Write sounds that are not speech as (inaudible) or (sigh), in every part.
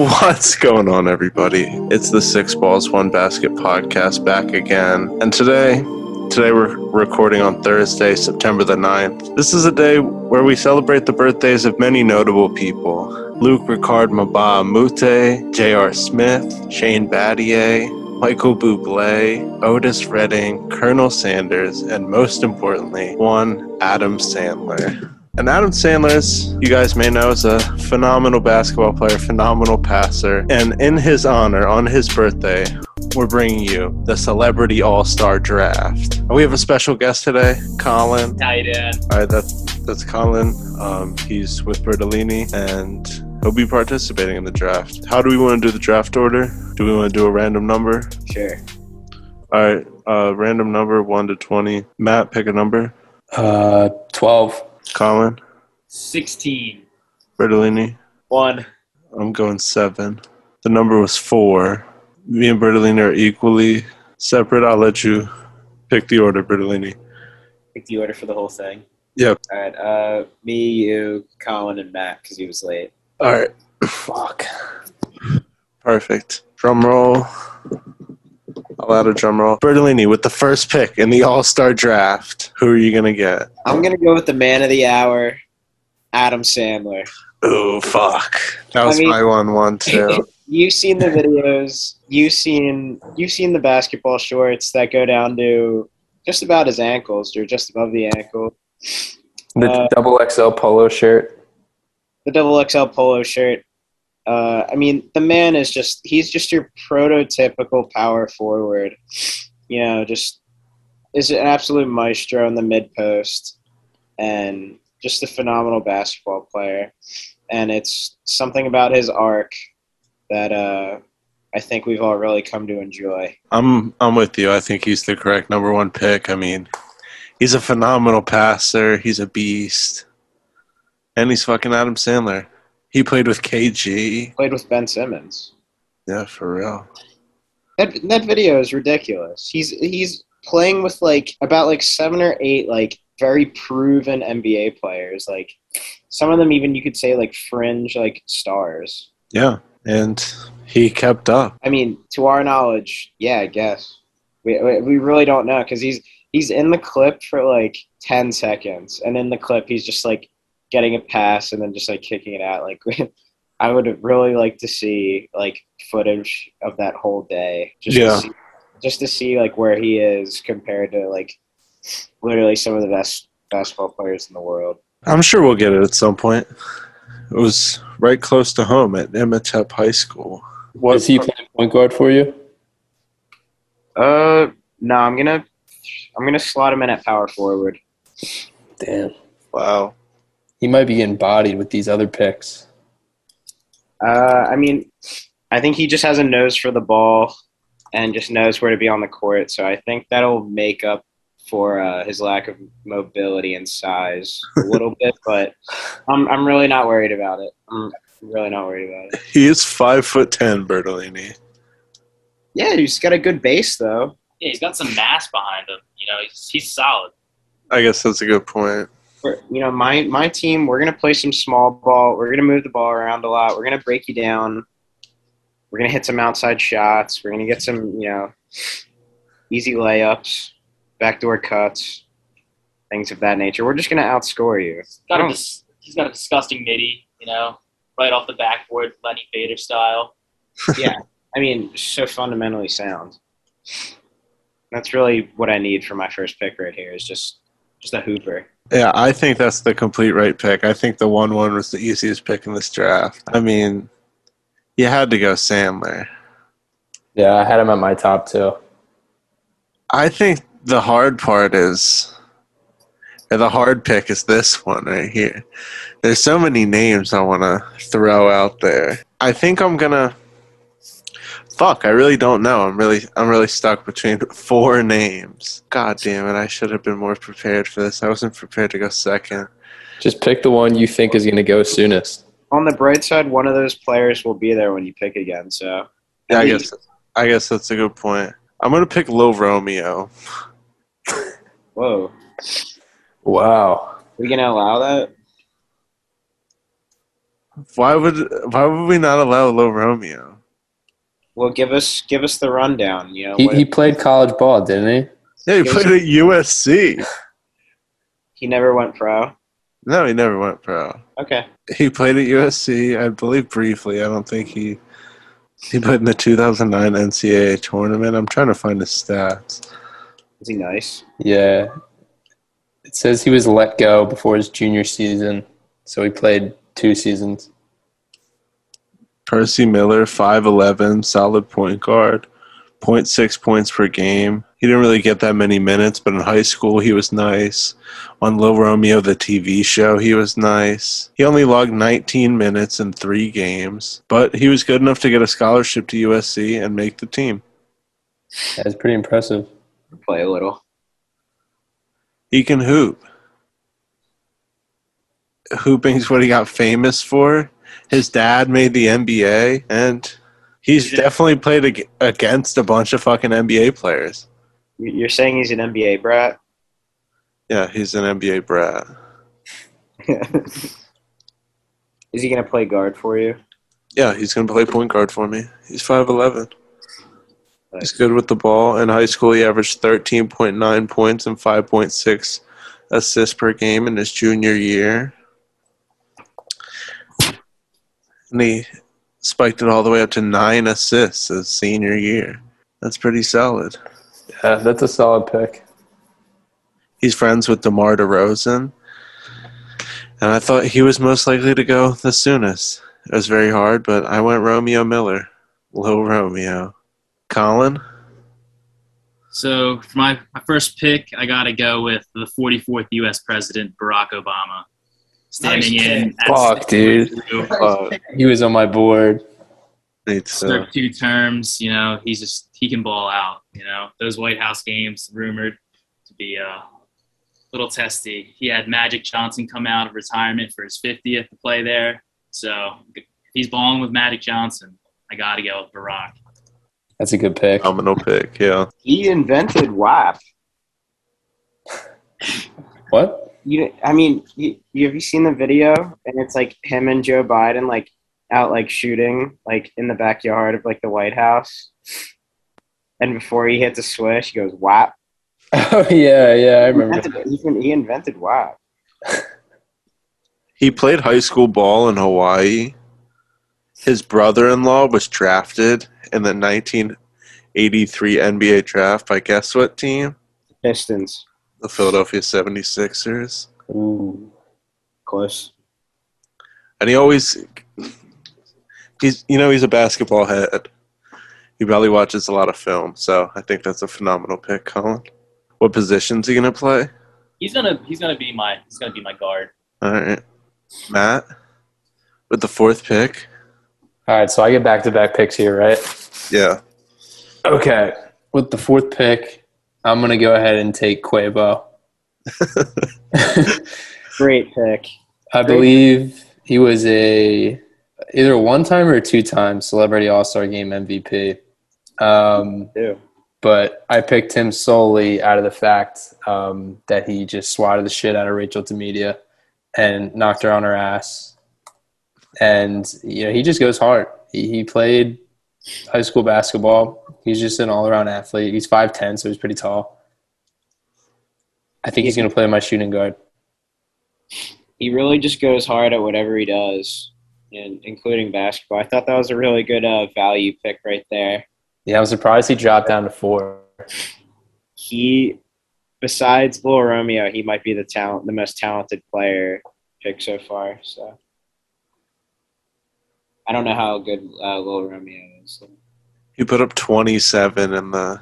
(laughs) What's going on, everybody? It's the Six Balls One Basket podcast back again. And today, today we're recording on Thursday, September the 9th. This is a day where we celebrate the birthdays of many notable people. Luc Richard Mbah a Moute, J.R. Smith, Shane Battier, Michael Bublé, Otis Redding, Colonel Sanders, and most importantly, one Adam Sandler. And Adam Sandler, you guys may know, is a phenomenal basketball player, phenomenal passer. And in his honor, on his birthday, we're bringing you the Celebrity All Star Draft. We have a special guest today, Colin. How you doing? All right, that's that's Colin. Um, he's with Bertolini, and he'll be participating in the draft. How do we want to do the draft order? Do we want to do a random number? Sure. All right, uh, random number one to twenty. Matt, pick a number. Uh, 12. Colin, 16. Bertolini. One. I'm going seven. The number was four. Me and Bertolini are equally separate. I'll let you pick the order, Bertolini. Pick the order for the whole thing. Yep. All right. Uh, me, you, Colin, and Matt, because he was late. All right. Fuck. Perfect. Drum roll. I'll add a drum roll. Bertolini with the first pick in the All Star draft. Who are you going to get? I'm gonna go with the man of the hour, Adam Sandler. Oh, fuck. That I was mean- my one, one, too. (laughs) You've seen the videos. You've seen you've seen the basketball shorts that go down to just about his ankles or just above the ankle. The Uh, double XL polo shirt. the double XL polo shirt. Uh, I mean, the man is just, he's just your prototypical power forward. You know, just is an absolute maestro in the mid post and just a phenomenal basketball player. And it's something about his arc that uh, I think we've all really come to enjoy. I'm I'm with you. I think he's the correct number one pick. I mean, he's a phenomenal passer. He's a beast, and he's fucking Adam Sandler. He played with KG. Played with Ben Simmons. Yeah, for real. That that video is ridiculous. He's he's playing with like about like seven or eight like very proven NBA players. Like some of them even you could say like fringe like stars. Yeah, and he kept up. I mean, to our knowledge, yeah, I guess we we we really don't know because he's he's in the clip for like ten seconds, and in the clip he's just like getting a pass and then just like kicking it out. Like (laughs) I would really like to see like footage of that whole day. Just Yeah. To see, just to see like where he is compared to like literally some of the best basketball players in the world. I'm sure we'll get it at some point. It was right close to home at Imhotep High School. What? Is he playing point guard for you? Uh, no, I'm gonna I'm gonna slot him in at power forward. Damn. wow. He might be getting bodied with these other picks. Uh, I mean, I think he just has a nose for the ball and just knows where to be on the court. So I think that'll make up for uh, his lack of mobility and size a (laughs) little bit. But I'm I'm really not worried about it. I'm really not worried about it. He is five foot ten, Bertolini. Yeah, he's got a good base though. Yeah, he's got some mass behind him. You know, he's, he's solid. I guess that's a good point. You know, my my team, we're gonna play some small ball. We're gonna move the ball around a lot. We're gonna break you down. We're gonna hit some outside shots. We're gonna get some, you know, easy layups, backdoor cuts, things of that nature. We're just gonna outscore you. Got I a dis- he's got a disgusting midi. You know, right off the backboard, Lenny Bader style. yeah, I mean, so fundamentally sound. That's really what I need for my first pick right here. Is just just a hooper. Yeah, I think that's the complete right pick. I think the one one was the easiest pick in this draft. I mean, you had to go Sandler. Yeah, I had him at my top two. I think the hard part is, or the hard pick is this one right here. There's so many names I want to throw out there. I think I'm gonna. Fuck, I really don't know. I'm really, I'm really stuck between (laughs) four names. God damn it! I should have been more prepared for this. I wasn't prepared to go second. Just pick the one you think is going to go soonest. On the bright side, one of those players will be there when you pick again. So Yeah, I guess, I guess that's a good point. I'm gonna pick Lil Romeo. whoa, Wow. are we gonna allow that? Why would why would we not allow Low Romeo? Well, give us give us the rundown. You know, He, what- he played college ball, didn't he? Yeah, he played at USC. he never went pro. No, he never went pro. Okay, He played at USC, I believe, briefly. I don't think he he played in the 2009 NCAA tournament. I'm trying to find his stats. is he nice? Yeah. It says he was let go before his junior season, so he played two seasons. Percy Miller, 5'11, solid point guard, 0.6 points per game. He didn't really get that many minutes, but in high school, he was nice. On Lil Romeo, the TV show, he was nice. He only logged 19 minutes in three games, but he was good enough to get a scholarship to USC and make the team. That's pretty impressive. Play a little. He can hoop. Hooping's what he got famous for. His dad made the NBA, and he's Yeah. definitely played ag- against a bunch of fucking NBA players. You- You're saying he's an NBA brat? Yeah, he's an NBA brat. (laughs) is he gonna play guard for you? Yeah, he's gonna play point guard for me. He's five eleven. He's good with the ball. In high school, he averaged thirteen point nine points and five point six assists per game in his junior year, and he spiked it all the way up to nine assists his senior year. That's pretty solid. Yeah, that's a solid pick. He's friends with DeMar DeRozan, and I thought he was most likely to go the soonest. It was very hard, but I went Romeo Miller, low Romeo. Colin, So for my, my first pick, I got to go with the 44th U.S. President Barack Obama, standing Nice in. at Fuck, dude. 62, uh, He was on my board. needs to. Served two terms. You know, he's just he can ball out. You know, those White House games rumored to be uh, a little testy. He had Magic Johnson come out of retirement for his 50th to play there. So he's balling with Magic Johnson, I got to go with Barack. That's a good pick. Phenomenal pick, yeah. He invented WAP. What? You, I mean, you, you have you seen the video? And it's like him and Joe Biden like out like shooting like in the backyard of like the White House. And before he hits a swish, he goes WAP. (laughs) Oh yeah, yeah, I He remember. invented, he, he invented WAP. He played high school ball in Hawaii. His brother in law was drafted in the 1983 NBA draft by guess what team? Pistons. The Philadelphia 76ers. Ooh. course. And he always, he's, you know, he's a basketball head. He probably watches a lot of film, so I think that's a phenomenal pick, Colin. What position's he gonna play? He's gonna he's gonna be my he's gonna be my guard. All right, Matt, with the fourth pick. All right, so I get back to back picks here, right? Yeah, Okay. With the fourth pick, I'm gonna go ahead and take Quavo. (laughs) Great pick. I believe he was a either one time or two time celebrity all star game MVP. Um, Too. but I picked him solely out of the fact um, that he just swatted the shit out of Rachel DeMita and knocked her on her ass. And you know, he just goes hard. He, he played high school basketball. He's just an all around athlete. He's five ten, so he's pretty tall. I think he's going to play my shooting guard. He really just goes hard at whatever he does, and including basketball. I thought that was a really good uh, value pick right there. Yeah, I'm surprised he dropped down to four. He, besides Lil Romeo, he might be the talent, the most talented player pick so far. So I don't know how good uh, Lil Romeo is. He put up 27 in the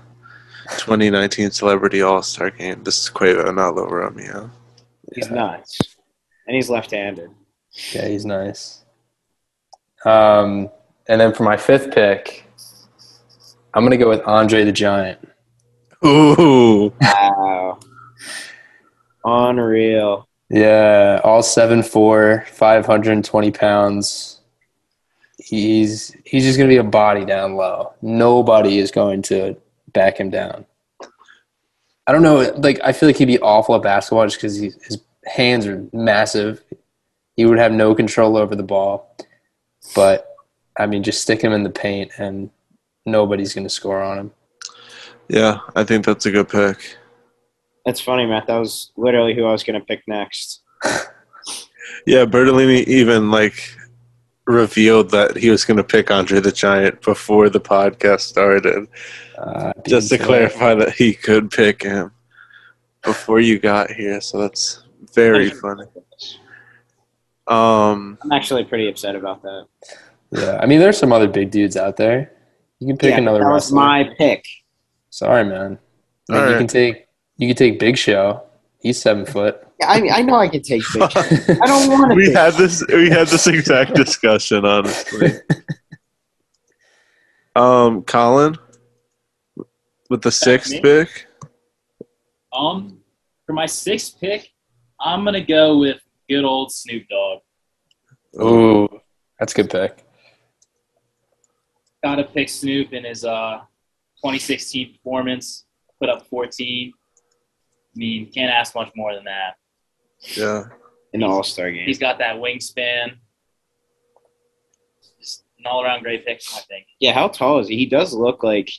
2019 Celebrity All Star game. This is Quavo, not Lil Romeo. He's nuts, and he's left-handed. Yeah, he's nice. Um, and then for my fifth pick, I'm going to go with Andre the Giant. Ooh, (laughs) Wow, unreal. Yeah, all 7'4", 520 pounds. He's he's just going to be a body down low. Nobody is going to back him down. I don't know. Like I feel like he'd be awful at basketball just because his hands are massive. He would have no control over the ball. But I mean, just stick him in the paint, and nobody's going to score on him. Yeah, I think that's a good pick. That's funny, Matt. That was literally who I was going to pick next. (laughs) Yeah, Bertolini even like revealed that he was going to pick Andre the Giant before the podcast started, Uh, just to clarify that he could pick him before you got here. So that's very funny. Um, I'm actually pretty upset about that. Yeah, I mean, there's some other big dudes out there. You can pick Yeah, another that was wrestler. my pick. Sorry, man. I mean, All You can take you can take Big Show. He's seven foot. Yeah, I mean, I know I can take (laughs) big. I don't want to. we had this we had this exact discussion honestly. (laughs) Um, Colin, with the sixth me? pick. Um, for my sixth pick, I'm gonna go with good old Snoop Dogg. Ooh, that's a good pick. Got to pick Snoop in his uh 2016 performance. Put up 14. I mean, can't ask much more than that. Yeah. in the All Star game. He's got that wingspan. Just an all-around great pick, I think. Yeah, how tall is he? He does look like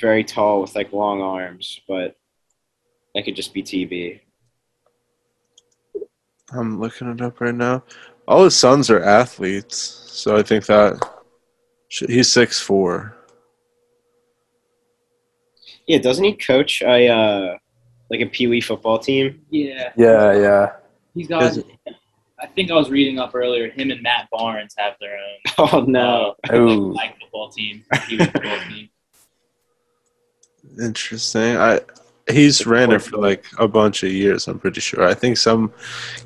very tall with like long arms, but that could just be TV. I'm looking it up right now. All his sons are athletes, so I think that sh- he's six four. Yeah, doesn't he coach a uh, like a pee wee football team? Yeah, Yeah, yeah. he's got. I think I was reading up earlier. Him and Matt Barnes have their own (laughs) Oh no. uh, Ooh. like football team, football (laughs) team. Interesting. I he's ran it for like a bunch of years. I'm pretty sure. I think some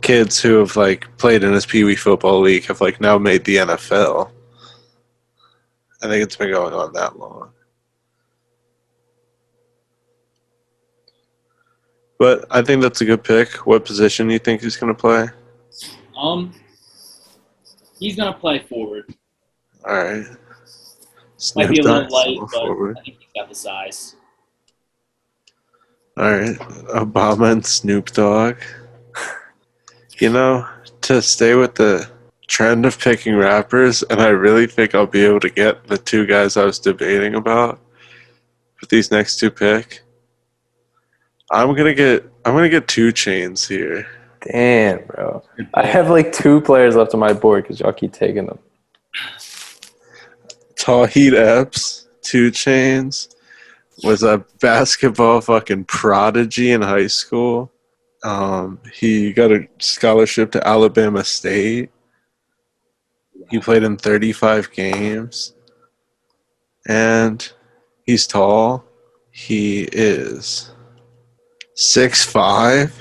kids who have like played in his Pee Wee football league have like now made the NFL. I think it's been going on that long. But I think that's a good pick. What position do you think he's going to play? Um, he's gonna play forward. All right. Might be a little light, but forward. I think he's got the size. All right, Obama and Snoop Dogg. You know, to stay with the trend of picking rappers, and I really think I'll be able to get the two guys I was debating about with these next two pick. I'm gonna get I'm gonna get 2 Chainz here. Damn, bro. I have like two players left on my board because y'all keep taking them. Tauheed Epps, 2 Chainz, was a basketball fucking prodigy in high school. Um, he got a scholarship to Alabama State. He played in 35 games. And he's tall. He is 6'5.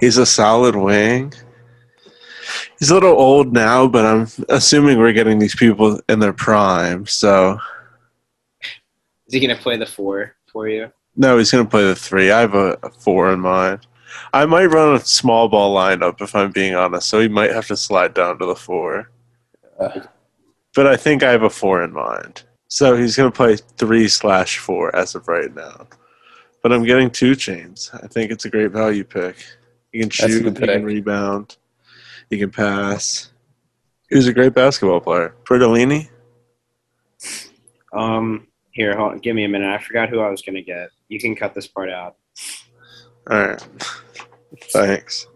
He's a solid wing. He's a little old now, but I'm assuming we're getting these people in their prime. So, Is he gonna play the four for you? no, he's going to play the three. I have a, a four in mind. I might run a small ball lineup if I'm being honest, so he might have to slide down to the four. Uh, But I think I have a four in mind. So he's going to play three slash four as of right now. But I'm getting 2 Chainz. I think it's a great value pick. You can shoot, he good can rebound, you can pass. He was a great basketball player. Bertolini? Um, here, hold on, give me a minute. I forgot who I was gonna get. You can cut this part out. All right. Thanks.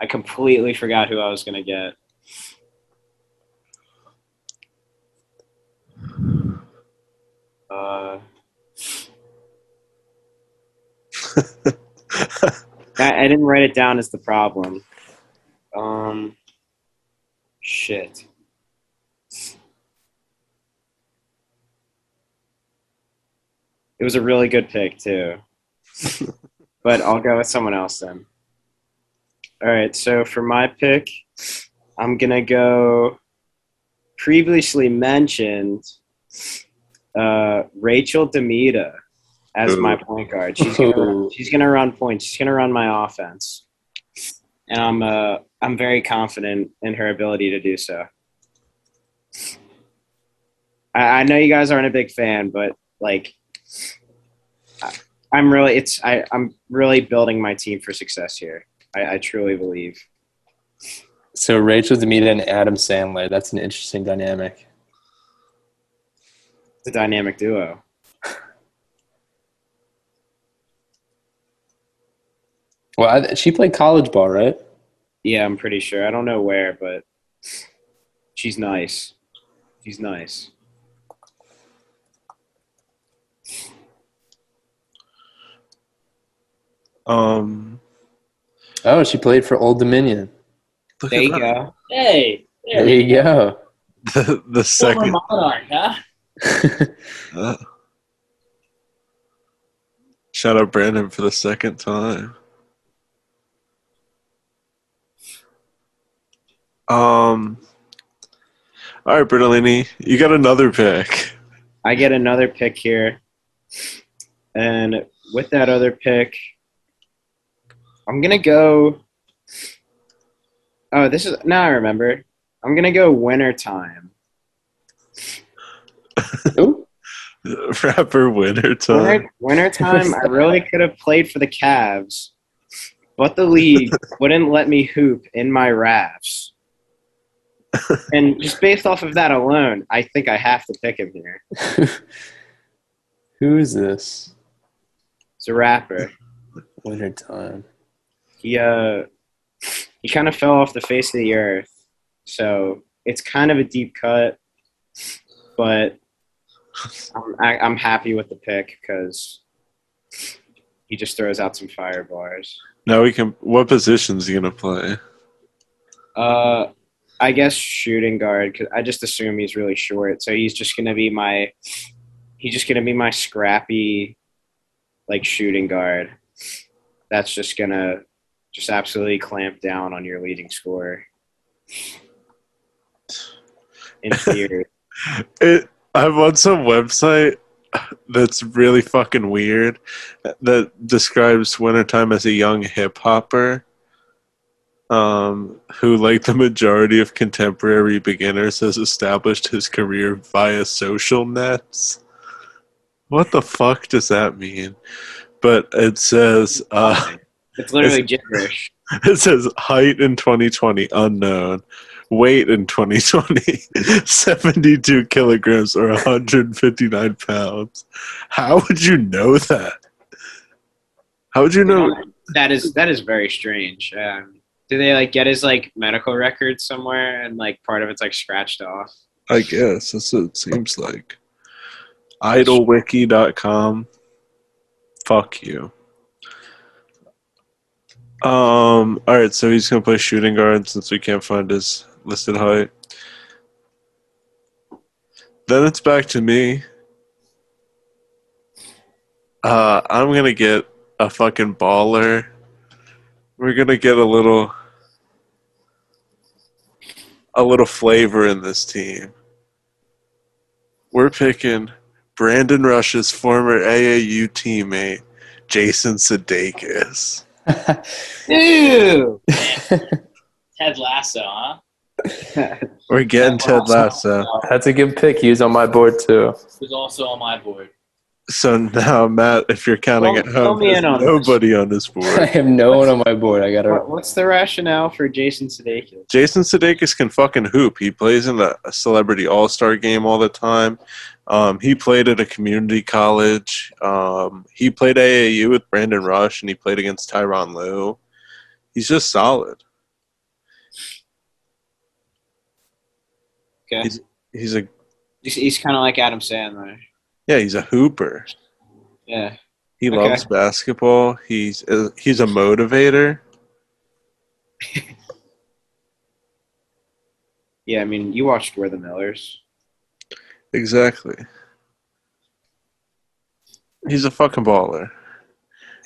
I completely forgot who I was gonna get. Uh, (laughs) I, I didn't write it down as the problem. Um, shit. It was a really good pick too, (laughs) but I'll go with someone else then. All right, so for my pick, I'm gonna go previously mentioned uh, Rachel Demita as my point guard. She's gonna run, (laughs) she's gonna run points. She's gonna run my offense, and I'm uh, I'm very confident in her ability to do so. I, I know you guys aren't a big fan, but like, I, I'm really it's I, I'm really building my team for success here. I, I truly believe. So Rachel Demita and Adam Sandler. That's an interesting dynamic. It's a dynamic duo. Well, I, she played college ball, right? Yeah, I'm pretty sure. I don't know where, but she's nice. She's nice. Um, Oh, she played for Old Dominion. There you that. go. Hey, There you go. The, the second. monarch, huh? uh, shout out Brandon for the second time. Um. All right, Bertolini, you got another pick. I get another pick here. And with that other pick, I'm going to go. Oh, this is. Now I remember. I'm going to go Wintertime. (laughs) Ooh. Rapper Wintertime. Winter, Wintertime, I really (laughs) could have played for the Cavs, but the league wouldn't let me hoop in my rafts. (laughs) And just based off of that alone, I think I have to pick him here. (laughs) Who is this? It's a rapper. Wintertime. He uh he kind of fell off the face of the earth. So it's kind of a deep cut, but I'm, I, I'm happy with the pick because he just throws out some fire bars. Now we can. What position's is he gonna play? Uh, I guess shooting guard because I just assume he's really short, so he's just gonna be my he's just gonna be my scrappy like shooting guard. That's just gonna just absolutely clamp down on your leading scorer. In (laughs) theory, It. I'm on some website that's really fucking weird that describes wintertime as a young hip hopper. Um, who, like the majority of contemporary beginners, has established his career via social nets. What the fuck does that mean? But it says, uh, it's literally gibberish. (laughs) it says height in 2020 unknown, weight in 2020 (laughs) 72 kilograms or 159 pounds. How would you know that? How would you know? That is that is very strange. Um, do they like get his like medical records somewhere and like part of it's like scratched off? I guess that's what it seems like. Idolwiki.com. Fuck you. Um. All right. So he's gonna play shooting guard since we can't find his listed height. Then it's back to me. Uh, I'm gonna get a fucking baller. We're gonna get a little, a little flavor in this team. We're picking Brandon Rush's former AAU teammate, Jason Sudeikis. (laughs) Ew. (laughs) Ted Lasso, huh? We're getting Ted Lasso. (laughs) That's a good pick. He was on my board too. Who's also on my board. So now, Matt, if you're counting Fill- at home, me there's in on this. nobody on this (laughs) board. I have no one on my board. I gotta. What, what's the rationale for Jason Sudeikis? Jason Sudeikis can fucking hoop. He plays in the celebrity all star game all the time. Um, he played at a community college. Um, he played AAU with Brandon Rush, and he played against Tyronn Lue. He's just solid. Okay. He's- He's a He's, he's kind of like Adam Sandler. Yeah. He's a hooper. Yeah. He Okay. loves basketball. He's uh, he's a motivator. (laughs) Yeah, I mean, you watched We're the Millers. Exactly. He's a fucking baller.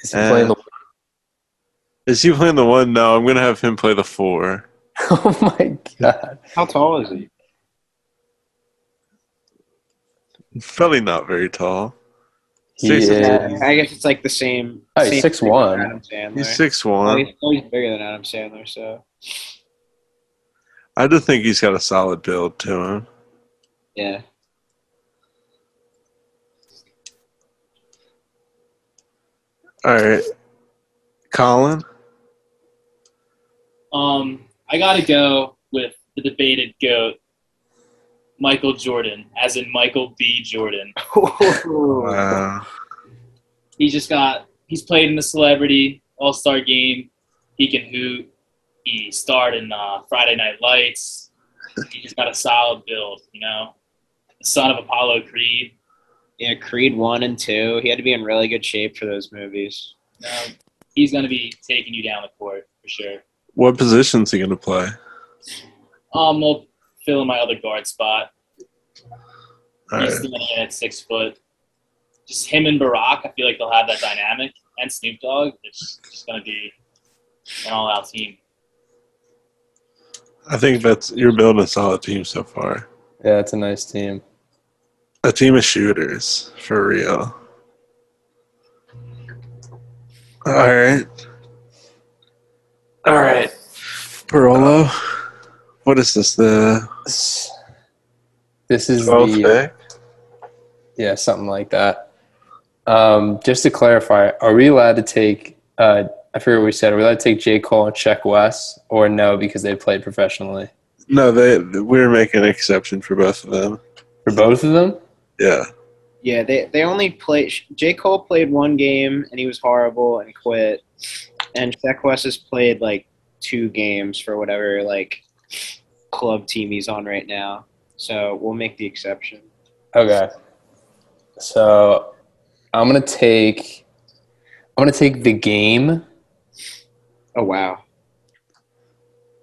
Is he playing the? (laughs) Is he playing the one? No, I'm gonna have him play the four. (laughs) Oh my god! How tall is he? Probably not very tall. He Six- is. Yeah, I guess it's like the same. Oh, he's same 6'1". figure as Adam Sandler. He's six one. he's, oh, he's bigger than Adam Sandler, so I just think he's got a solid build to him. yeah. All right, Colin. Um, I gotta go with the debated goat, Michael Jordan, as in Michael B. Jordan. (laughs) Wow. He just got he's played in the celebrity all star game. He can hoot. He starred in uh, Friday Night Lights. He just got a solid build, you know. The son of Apollo Creed. Yeah, Creed one and two. He had to be in really good shape for those movies. You know, he's gonna be taking you down the court for sure. What position's he gonna play? Um, we'll fill in my other guard spot. All He's right. standing in at six foot. Just him and Barack, I feel like they'll have that dynamic. And Snoop Dogg, it's just going to be an all out team. I think that's you're building a solid team so far. Yeah, it's a nice team. A team of shooters for real. All right. All right. Barolo. What is this? The This, this is 12th the pick? yeah, something like that. Um, just to clarify, are we allowed to take? Uh, I forget what we said. Are we allowed to take J Cole and Sheck Wes, or no because they played professionally No, they we're making an exception for both of them. for both of them? Yeah. Yeah, they they only played. J Cole played one game and he was horrible and quit. And Sheck Wes has played like two games for whatever like club team he's on right now. So we'll make the exception. Okay. So I'm gonna take I'm gonna take the game. Oh wow.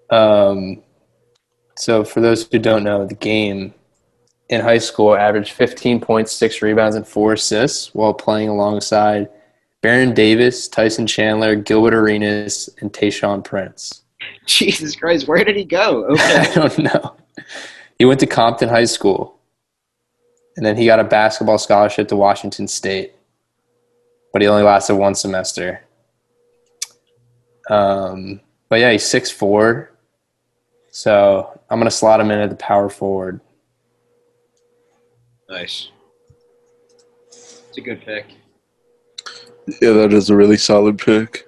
Um, so for those who don't know, the game in high school averaged 15 points, six rebounds, and four assists while playing alongside Baron Davis, Tyson Chandler, Gilbert Arenas, and Tayshaun Prince. (laughs) Jesus Christ, where did he go? (laughs) Okay. I don't know. He went to Compton High School, and then he got a basketball scholarship to Washington State, but he only lasted one semester. Um, but yeah, he's six four, so I'm gonna slot him in at the power forward. nice. It's a good pick. Yeah, that is a really solid pick.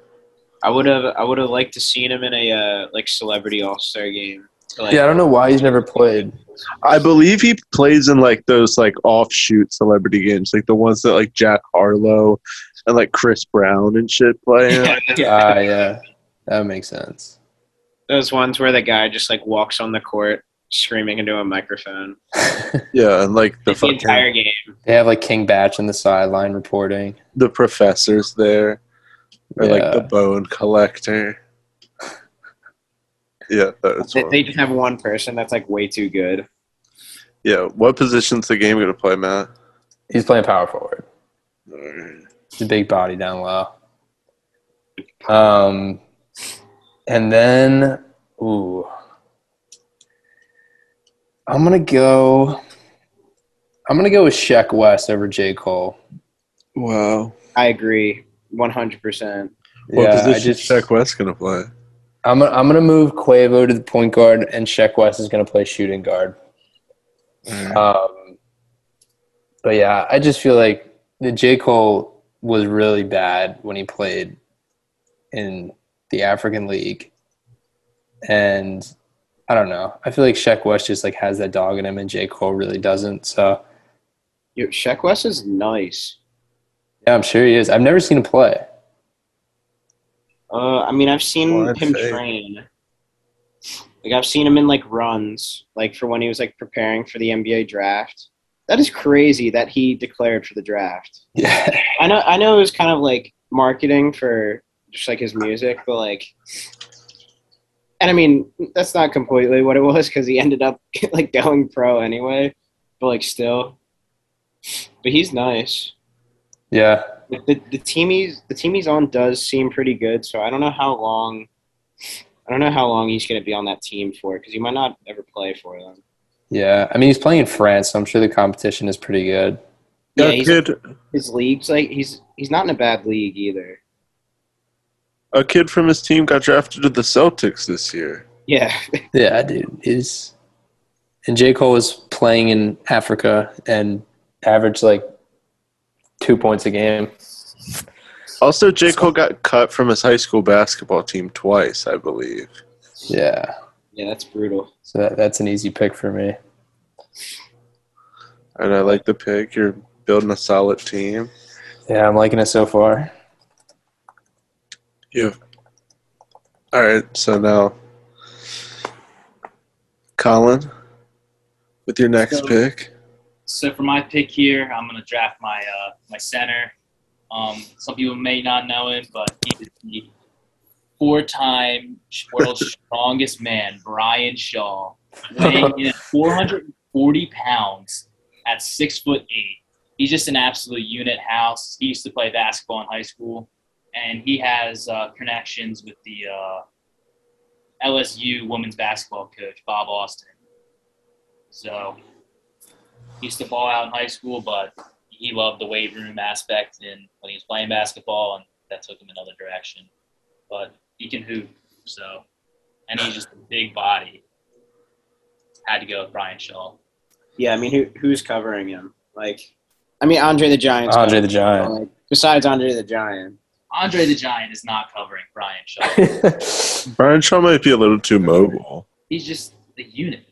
I would have I would have liked to seen him in a uh, like celebrity all star game. to, like- Yeah, I don't know why he's never played. I believe he plays in like those like offshoot celebrity games, like the ones that like Jack Harlow and like Chris Brown and shit play. in. (laughs) Ah, yeah, that makes sense. Those ones where the guy just like walks on the court screaming into a microphone. (laughs) yeah, and like the The, fucking, entire game. They have like King Bach on the sideline reporting. the professors there, or like the bone collector. (laughs) Yeah, that's They, they just have one person that's like way too good. yeah. What position's the game gonna play, Matt? He's playing power forward. Alright. He's a big body down low. Um, and then, ooh, I'm gonna go. I'm gonna go with Sheck Wes over J Cole. Wow. I agree, one hundred percent. What yeah, I position is just, Sheck Wes gonna play? I'm gonna, I'm gonna move Quavo to the point guard, and Sheck Wes is gonna play shooting guard. Alright. Um, but yeah, I just feel like the J Cole was really bad when he played in the African League, and I don't know. I feel like Sheck Wes just like has that dog in him, and J Cole really doesn't. So Yo, Sheck Wes is nice. Yeah, I'm sure he is. I've never seen him play. Uh, I mean, I've seen Well, him say- train. Like I've seen him in like runs, like for when he was like preparing for the NBA draft. That is crazy that he declared for the draft. Yeah, I know, I know it was kind of like marketing for just like his music, but like, and I mean that's not completely what it was because he ended up (laughs) like going pro anyway. But like still, but he's nice. Yeah. The, the, the team he's the team he's on does seem pretty good, so I don't know how long. I don't know how long he's going to be on that team for because he might not ever play for them. Yeah, I mean he's playing in France, so I'm sure the competition is pretty good. Yeah, Yeah, he's- kid. His league's like he's he's not in a bad league either. A kid from his team got drafted to the Celtics this year. Yeah, (laughs) Yeah, dude, he's and J Cole was playing in Africa and averaged like two points a game. Also, J. Cole got cut from his high school basketball team twice, I believe. Yeah. Yeah, that's brutal. So that, that's an easy pick for me. And I like the pick. You're building a solid team. Yeah, I'm liking it so far. You. All right. So now, Colin, with your next So- pick. So for my pick here, I'm gonna draft my uh, my center. Um, some people may not know him, but he is the four-time world's (laughs) strongest man, Brian Shaw, weighing in 440 pounds at six foot eight. He's just an absolute unit house. He used to play basketball in high school, and he has uh, connections with the uh, LSU women's basketball coach Bob Austin. So used to ball out in high school, but he loved the weight room aspect and when he was playing basketball, and that took him another direction. But he can hoop, so and he's just a big body. Had to go with Brian Shaw. Yeah, I mean, who who's covering him? Like, I mean, Andre the Giant. Andre the Giant. Like, besides Andre the Giant. Andre the Giant is not covering Brian Shaw. (laughs) Brian Shaw might be a little too mobile. he's just a unit,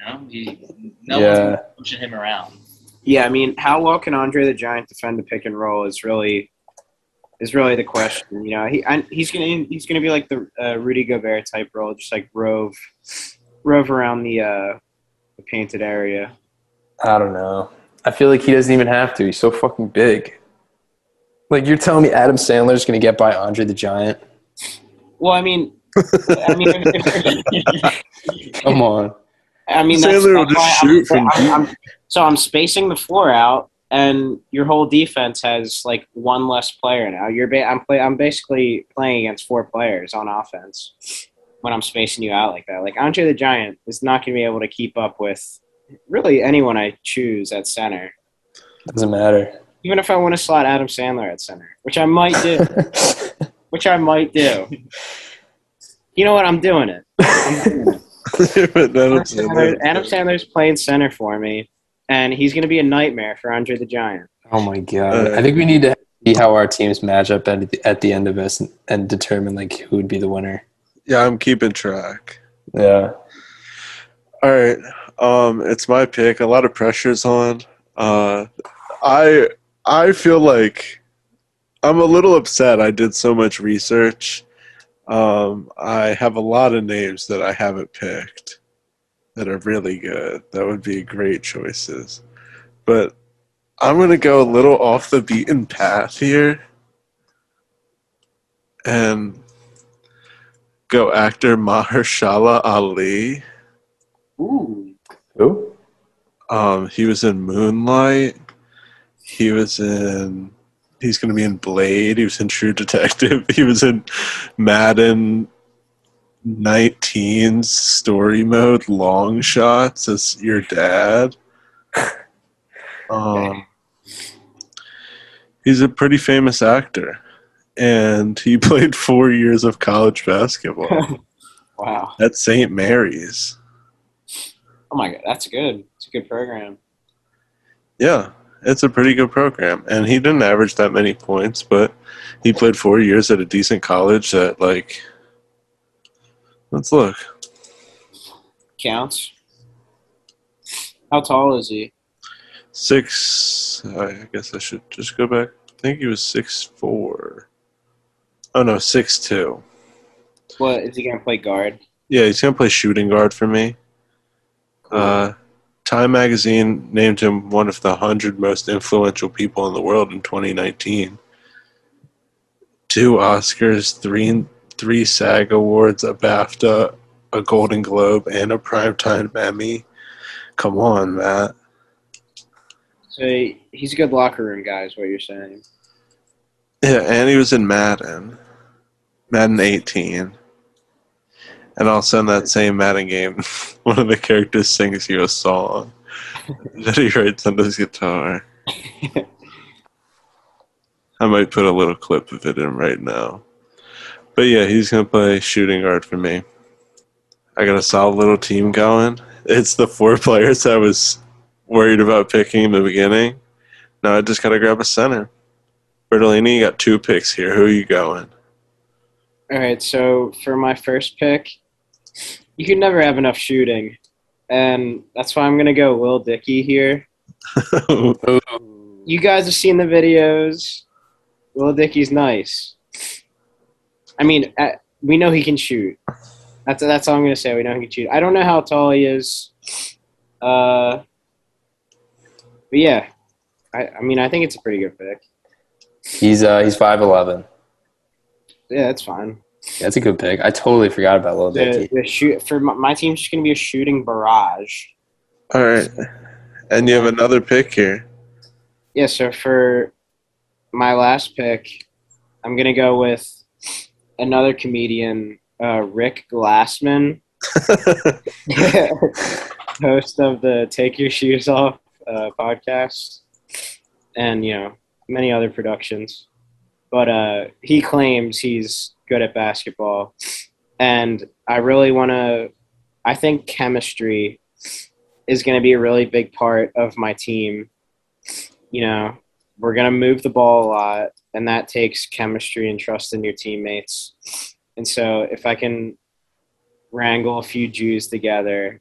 you know. He, no Yeah. one's pushing him around. Yeah, I mean, how well can Andre the Giant defend the pick and roll is really is really the question. You know, he and he's gonna he's gonna be like the uh, Rudy Gobert type role, just like rove rove around the uh, the painted area. I don't know. I feel like he doesn't even have to. He's so fucking big. Like you're telling me Adam Sandler's gonna get by Andre the Giant? Well, I mean, I mean, (laughs) (laughs) Come on. I mean, that's, Sandler will that's just why shoot from I'm, I'm, so I'm spacing the floor out, and your whole defense has like one less player now. You're ba- I'm play I'm basically playing against four players on offense when I'm spacing you out like that. Like Andre the Giant is not going to be able to keep up with really anyone I choose at center. Doesn't matter. Even if I want to slot Adam Sandler at center, which I might do, (laughs) which I might do. You know what? I'm doing it. I'm doing it. But Adam Adam, Sandler, Adam Sandler's playing center for me, and he's going to be a nightmare for Andre the Giant. oh my god. Uh, I think we need to see how our teams match up at the, at the end of this and, and determine like who would be the winner. Yeah, I'm keeping track. Yeah. All right. Um, it's my pick. A lot of pressure's on. Uh, I I feel like I'm a little upset. I did so much research. Um, I have a lot of names that I haven't picked that are really good. That would be great choices. But I'm gonna go a little off the beaten path here and go actor Mahershala Ali. Ooh. Who? Um, he was in Moonlight. He was in. He's going to be in Blade. He was in True Detective. (laughs) He was in Madden 19's story mode long shots as your dad. (laughs) Um, he's a pretty famous actor, and he (laughs) played four years of college basketball Wow. at St. Mary's. Oh my god, that's good. It's a good program. Yeah, it's a pretty good program. And he didn't average that many points, but he played four years at a decent college that, like, let's look. Counts. How tall is he? Six, I guess I should just go back. I think he was six four. Oh, no, six two. What is he gonna play guard? Yeah, he's going to play shooting guard for me. Uh, Time Magazine named him one of the 100 most influential people in the world in 2019. Two Oscars, three three SAG awards, a BAFTA, a Golden Globe, and a Primetime Emmy. Come on, Matt. So he- he's a good locker room guy, is what you're saying. Yeah, and he was in Madden, Madden 18. And also in that same Madden game, (laughs) one of the characters sings you a song (laughs) that he writes on his guitar. I might put a little clip of it in right now. But yeah, he's going to play shooting guard for me. I got a solid little team going. It's the four (laughs) players I was worried about picking in the beginning. Now I just got to grab a center. Bertolini, you got two picks here. Who are you going? All right, so for my first pick, you can never have enough shooting, and that's why I'm gonna go Will Dickey here. (laughs) You guys have seen the videos. Will Dickey's nice. I mean, uh, we know he can shoot. That's that's all I'm gonna say. We know he can shoot. I don't know how tall he is. Uh, but yeah, I, I mean, I think it's a pretty good pick. He's uh he's five eleven. Yeah, that's fine. That's a good pick. I totally forgot about Lil The, Dicky. the shoot for my, my team's just gonna be a shooting barrage. All right. And you have another pick here. Yeah, so for my last pick, I'm gonna go with another comedian, uh, Rick Glassman, (laughs) (laughs) host of the Take Your Shoes Off uh, podcast, and you know many other productions. But uh, he claims he's good at basketball, and I really want to. I think chemistry is going to be a really big part of my team. You know, we're going to move the ball a lot, and that takes chemistry and trust in your teammates. And so, if I can wrangle a few Jews together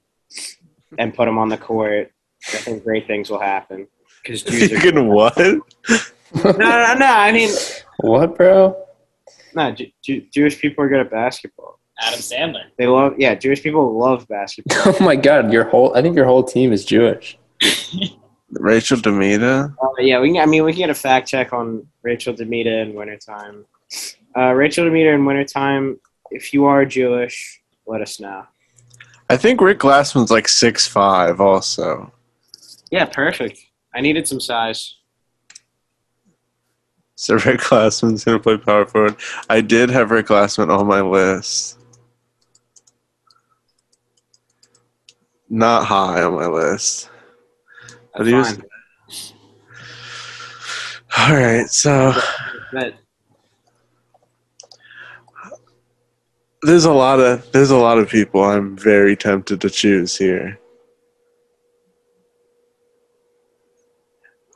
and put them on the court, I think great things will happen. Because Jews (laughs) you are can what? no, no, no. I mean, what, bro? No. Ju- Ju- Jewish people are good at basketball. Adam Sandler. They love, yeah. Jewish people love basketball. (laughs) Oh my god, your whole I think your whole team is Jewish. (laughs) Rachel DeMita? Uh, yeah, we can, I mean, we can get a fact check on Rachel DeMita in Wintertime. Uh, Rachel DeMita in Wintertime, if you are Jewish, let us know. I think Rick Glassman's like six five. also. Yeah, perfect. I needed some size. So Rick Glassman's going to play power forward. I did have Rick Glassman on my list. Not high on my list. But he was- All right, so But there's a lot of there's a lot of people I'm very tempted to choose here.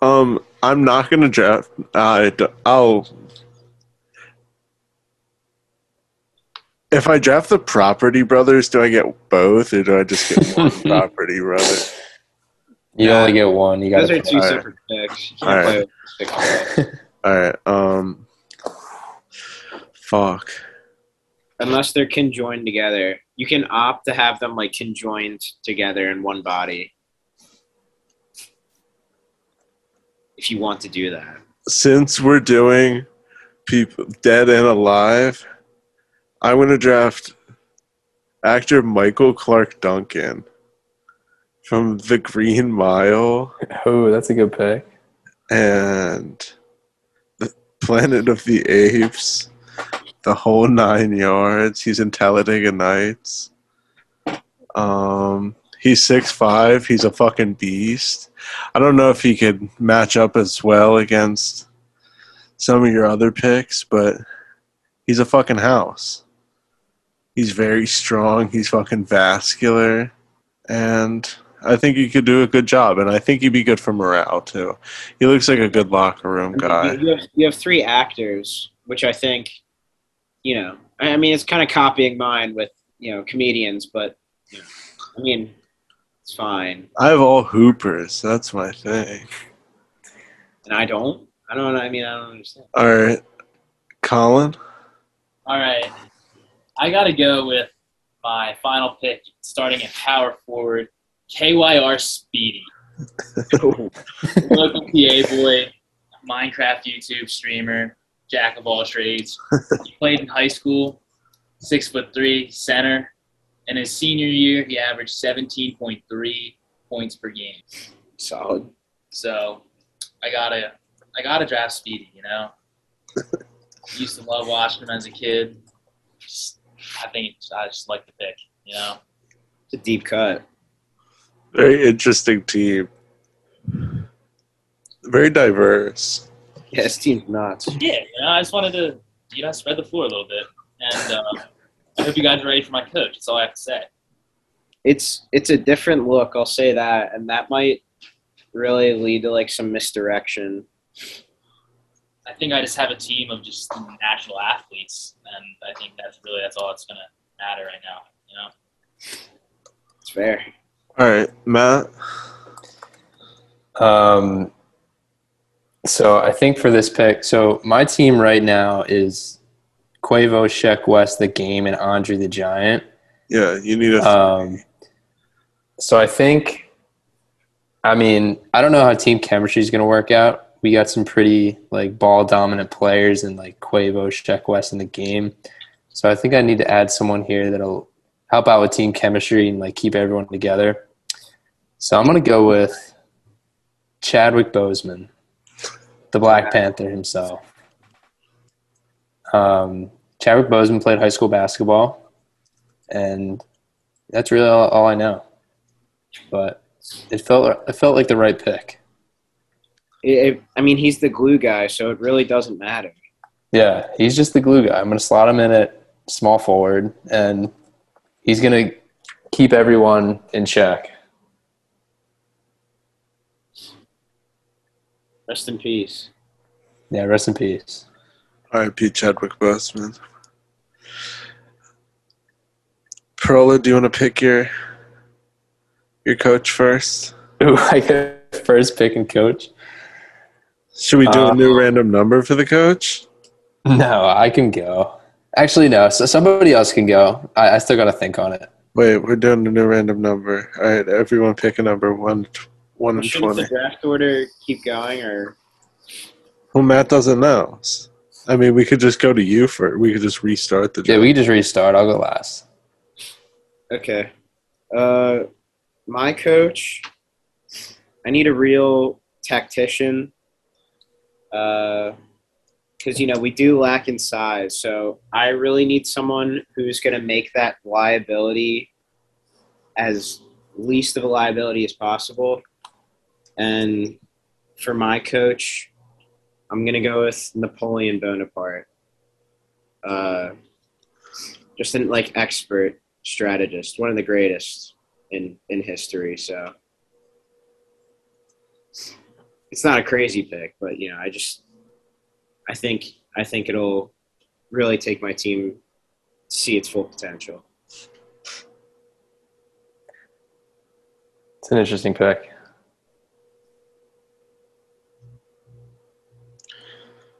Um, I'm not gonna draft. Uh, I'll if I draft the Property Brothers, do I get both, or do I just get one (laughs) Property Brother? You Yeah. only get one. You those got are two Alright. separate picks. Alright. play with six picks. All right. Um, fuck. Unless they're conjoined together. You can opt to have them like conjoined together in one body. If you want to do that. since we're doing people dead and alive, I'm gonna draft actor Michael Clarke Duncan from The Green Mile Oh, that's a good pick. and the Planet of the Apes, the whole nine yards. He's in Talladega Nights. Um, he's six five. He's a fucking beast. I don't know if he could match up as well against some of your other picks, but he's a fucking house. He's very strong. He's fucking vascular, and I think he could do a good job. And I think he'd be good for morale too. He looks like a good locker room guy. You have, you have three actors, which I think, you know, I I mean, it's kind of copying mine with, you know, comedians, but, you know, I mean, it's fine. I have all hoopers. That's my thing. And I don't. I don't. I mean, I don't understand. All right, Colin. All right. I got to go with my final pick, starting at power forward, KYR Speedy. (laughs) Local PA boy, Minecraft YouTube streamer, jack of all trades. He played in high school, six foot three, center. In his senior year, he averaged 17.3 points per game. Solid. So I gotta I gotta draft Speedy, you know. (laughs) Used to love watching him as a kid. Just, I think I just like the pick, you know. It's a deep cut. Very interesting team. Very diverse. Yeah, this team's nuts. Yeah, you know, I just wanted to you know spread the floor a little bit, and uh, I hope you guys are ready for my coach. That's all I have to say. It's it's a different look. I'll say that, and that might really lead to like some misdirection. I think I just have a team of just natural athletes, and I think that's really that's all that's gonna matter right now. You know. It's fair. All right, Matt. Um, so I think for this pick, so my team right now is Quavo, Sheck Wes, the game, and Andre the Giant. Yeah, you need a. Um, so I think, I mean, I don't know how team chemistry is going to work out. We got some pretty like ball dominant players and like Quavo, Sheck Wes in the game. So I think I need to add someone here that'll help out with team chemistry and like keep everyone together. So I'm going to go with Chadwick Boseman, the Black Panther himself. Um, Chadwick Boseman played high school basketball, and that's really all, all I know. But it felt it felt like the right pick. It- I mean, he's the glue guy, so it really doesn't matter. Yeah, he's just the glue guy. I'm going to slot him in at small forward, and he's going to keep everyone in check. Rest in peace. Yeah, rest in peace. All right, Pete Chadwick Boseman. Pearla, do you want to pick your your coach first? Ooh, I get first pick and coach. Should we do a Uh, new random number for the coach? No, I can go. Actually, no. So somebody else can go. I, I still got to think on it. Wait, we're doing a new random number. All right, everyone pick a number one, one and Shouldn't twenty. the draft order keep going, or Well, Matt doesn't know. I mean, we could just go to you for. We could just restart the. Yeah, we can just restart. I'll go last. okay? Uh, my coach. I need a real tactician. Uh, because you know we do lack in size, so I really need someone who's going to make that liability as least of a liability as possible. And for my coach, I'm to go with Napoleon Bonaparte. Uh, just an like expert strategist, one of the greatest in in history. So it's not a crazy pick, but you know, I just I think I think it'll really take my team to see its full potential. It's an interesting pick.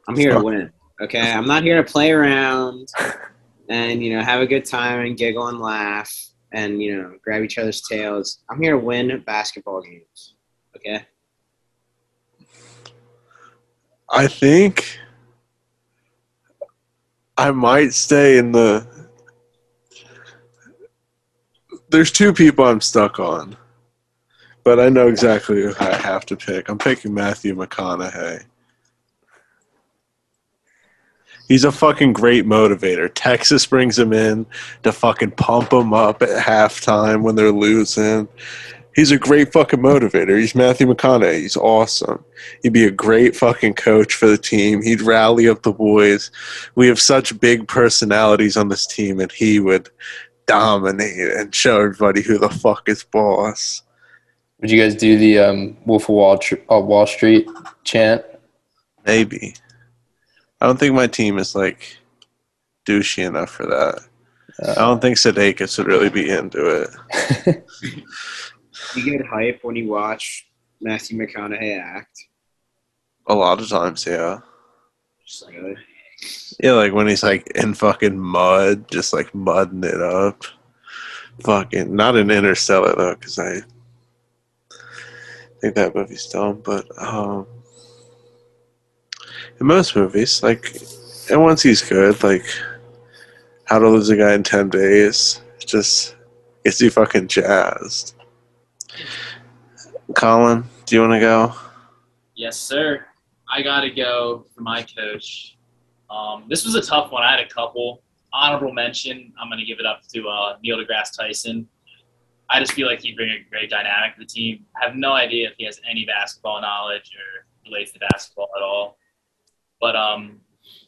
I'm here to win. Okay, I'm not here to play around (laughs) and you know have a good time and giggle and laugh and you know grab each other's tails. I'm here to win basketball games. Okay. I think I might stay in the. There's two people I'm stuck on, but I know exactly who I have to pick. I'm picking Matthew McConaughey. He's a fucking great motivator. Texas brings him in to fucking pump him up at halftime when they're losing. He's a great fucking motivator. He's Matthew McConaughey. He's awesome. He'd be a great fucking coach for the team. He'd rally up the boys. We have such big personalities on this team, and he would dominate and show everybody who the fuck is boss. Would you guys do the um, Wolf of Wall, Tr- uh, Wall Street chant? Maybe. I don't think my team is like douchey enough for that. I Uh, don't think Sudeikis would really be into it. (laughs) You get hype when you watch Matthew McConaughey act. A lot of times, yeah. Just really. Yeah, like when he's like in fucking mud, just like mudding it up. Fucking not in Interstellar though, because I think that movie's dumb. But um, in most movies, like, and once he's good, like How to Lose a Guy in Ten Days, just gets you fucking jazzed. Colin, do you want to go? Yes, sir. I got to go for my coach. Um, this was a tough one. I had a couple. Honorable mention, I'm to give it up to uh, Neil deGrasse Tyson. I just feel like he'd bring a great dynamic to the team. I have no idea if he has any basketball knowledge or relates to basketball at all. But um,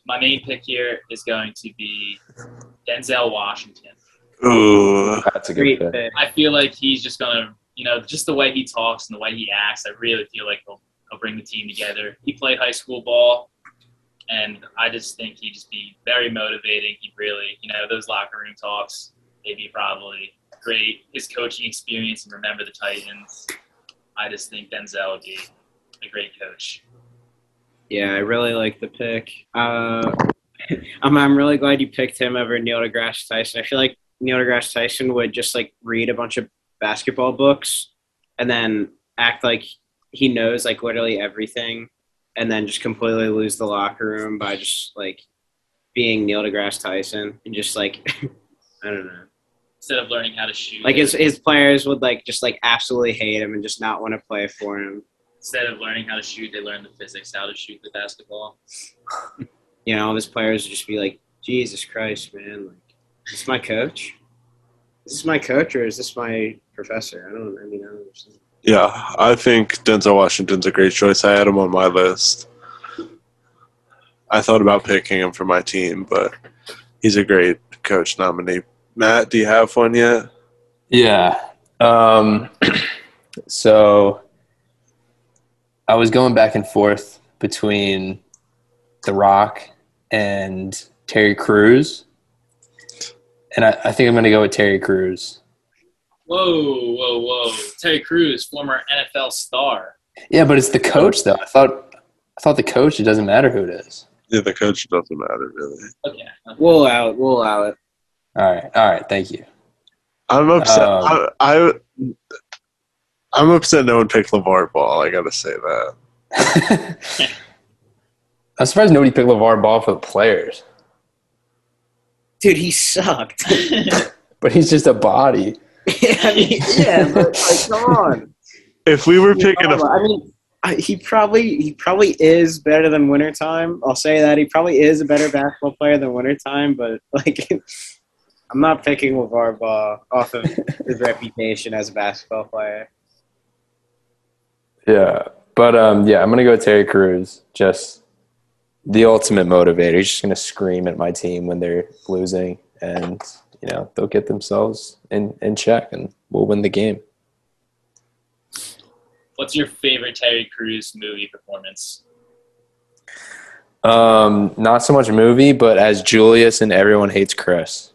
my main pick here is going to be Denzel Washington. Ooh, That's a good Great pick. pick. I feel like he's just gonna, you know, just the way he talks and the way he acts. I really feel like he'll he'll bring the team together. He played high school ball, and I just think he'd just be very motivating. He really, you know, those locker room talks, they'd be probably great. His coaching experience and remember the Titans. I just think Denzel would be a great coach. Yeah, I really like the pick. Uh, (laughs) I'm I'm really glad you picked him over Neil deGrasse Tyson. I feel like Neil deGrasse Tyson would just like read a bunch of basketball books and then act like he knows like literally everything, and then just completely lose the locker room by just like being Neil deGrasse Tyson and just like (laughs) I don't know. Instead of learning how to shoot, Like his his players would like just like absolutely hate him and just not want to play for him. Instead of learning how to shoot, they learn the physics how to shoot the basketball. (laughs) You know, all these players would just be like, Jesus Christ, man, like is this my coach? Is this my coach or is this my professor? I don't I mean I don't understand. Yeah, I think Denzel Washington's a great choice. I had him on my list. I thought about picking him for my team, but he's a great coach nominee. Matt, do you have one yet? Yeah. Um, (clears throat) so I was going back and forth between The Rock and Terry Crews. And I, I think I'm going to go with Terry Crews. Whoa, whoa, whoa! Terry Crews, former NFL star. Yeah, but it's the coach though. I thought I thought the coach. It doesn't matter who it is. Yeah, the coach doesn't matter really. Okay. We'll allow it. We'll allow it. All right, all right. Thank you. I'm upset. Um, I, I I'm upset no one picked LeVar Ball. I gotta say that. (laughs) I'm surprised nobody picked LeVar Ball for the players, Dude, he sucked. (laughs) but he's just a body. yeah, I mean, yeah, but like, come on. If we were picking a I mean, I, he probably he probably is better than Wintertime. I'll say that he probably is a better basketball player than Wintertime, but like, (laughs) I'm not picking LeVar Ball off of his reputation as a basketball player. Yeah, but um, yeah, I'm gonna go Terry Crews. Just the ultimate motivator. He's just gonna scream at my team when they're losing, and you know they'll get themselves in in check, and we'll win the game. What's your favorite Terry Crews movie performance? Um, not so much movie, but as Julius and everyone hates Chris.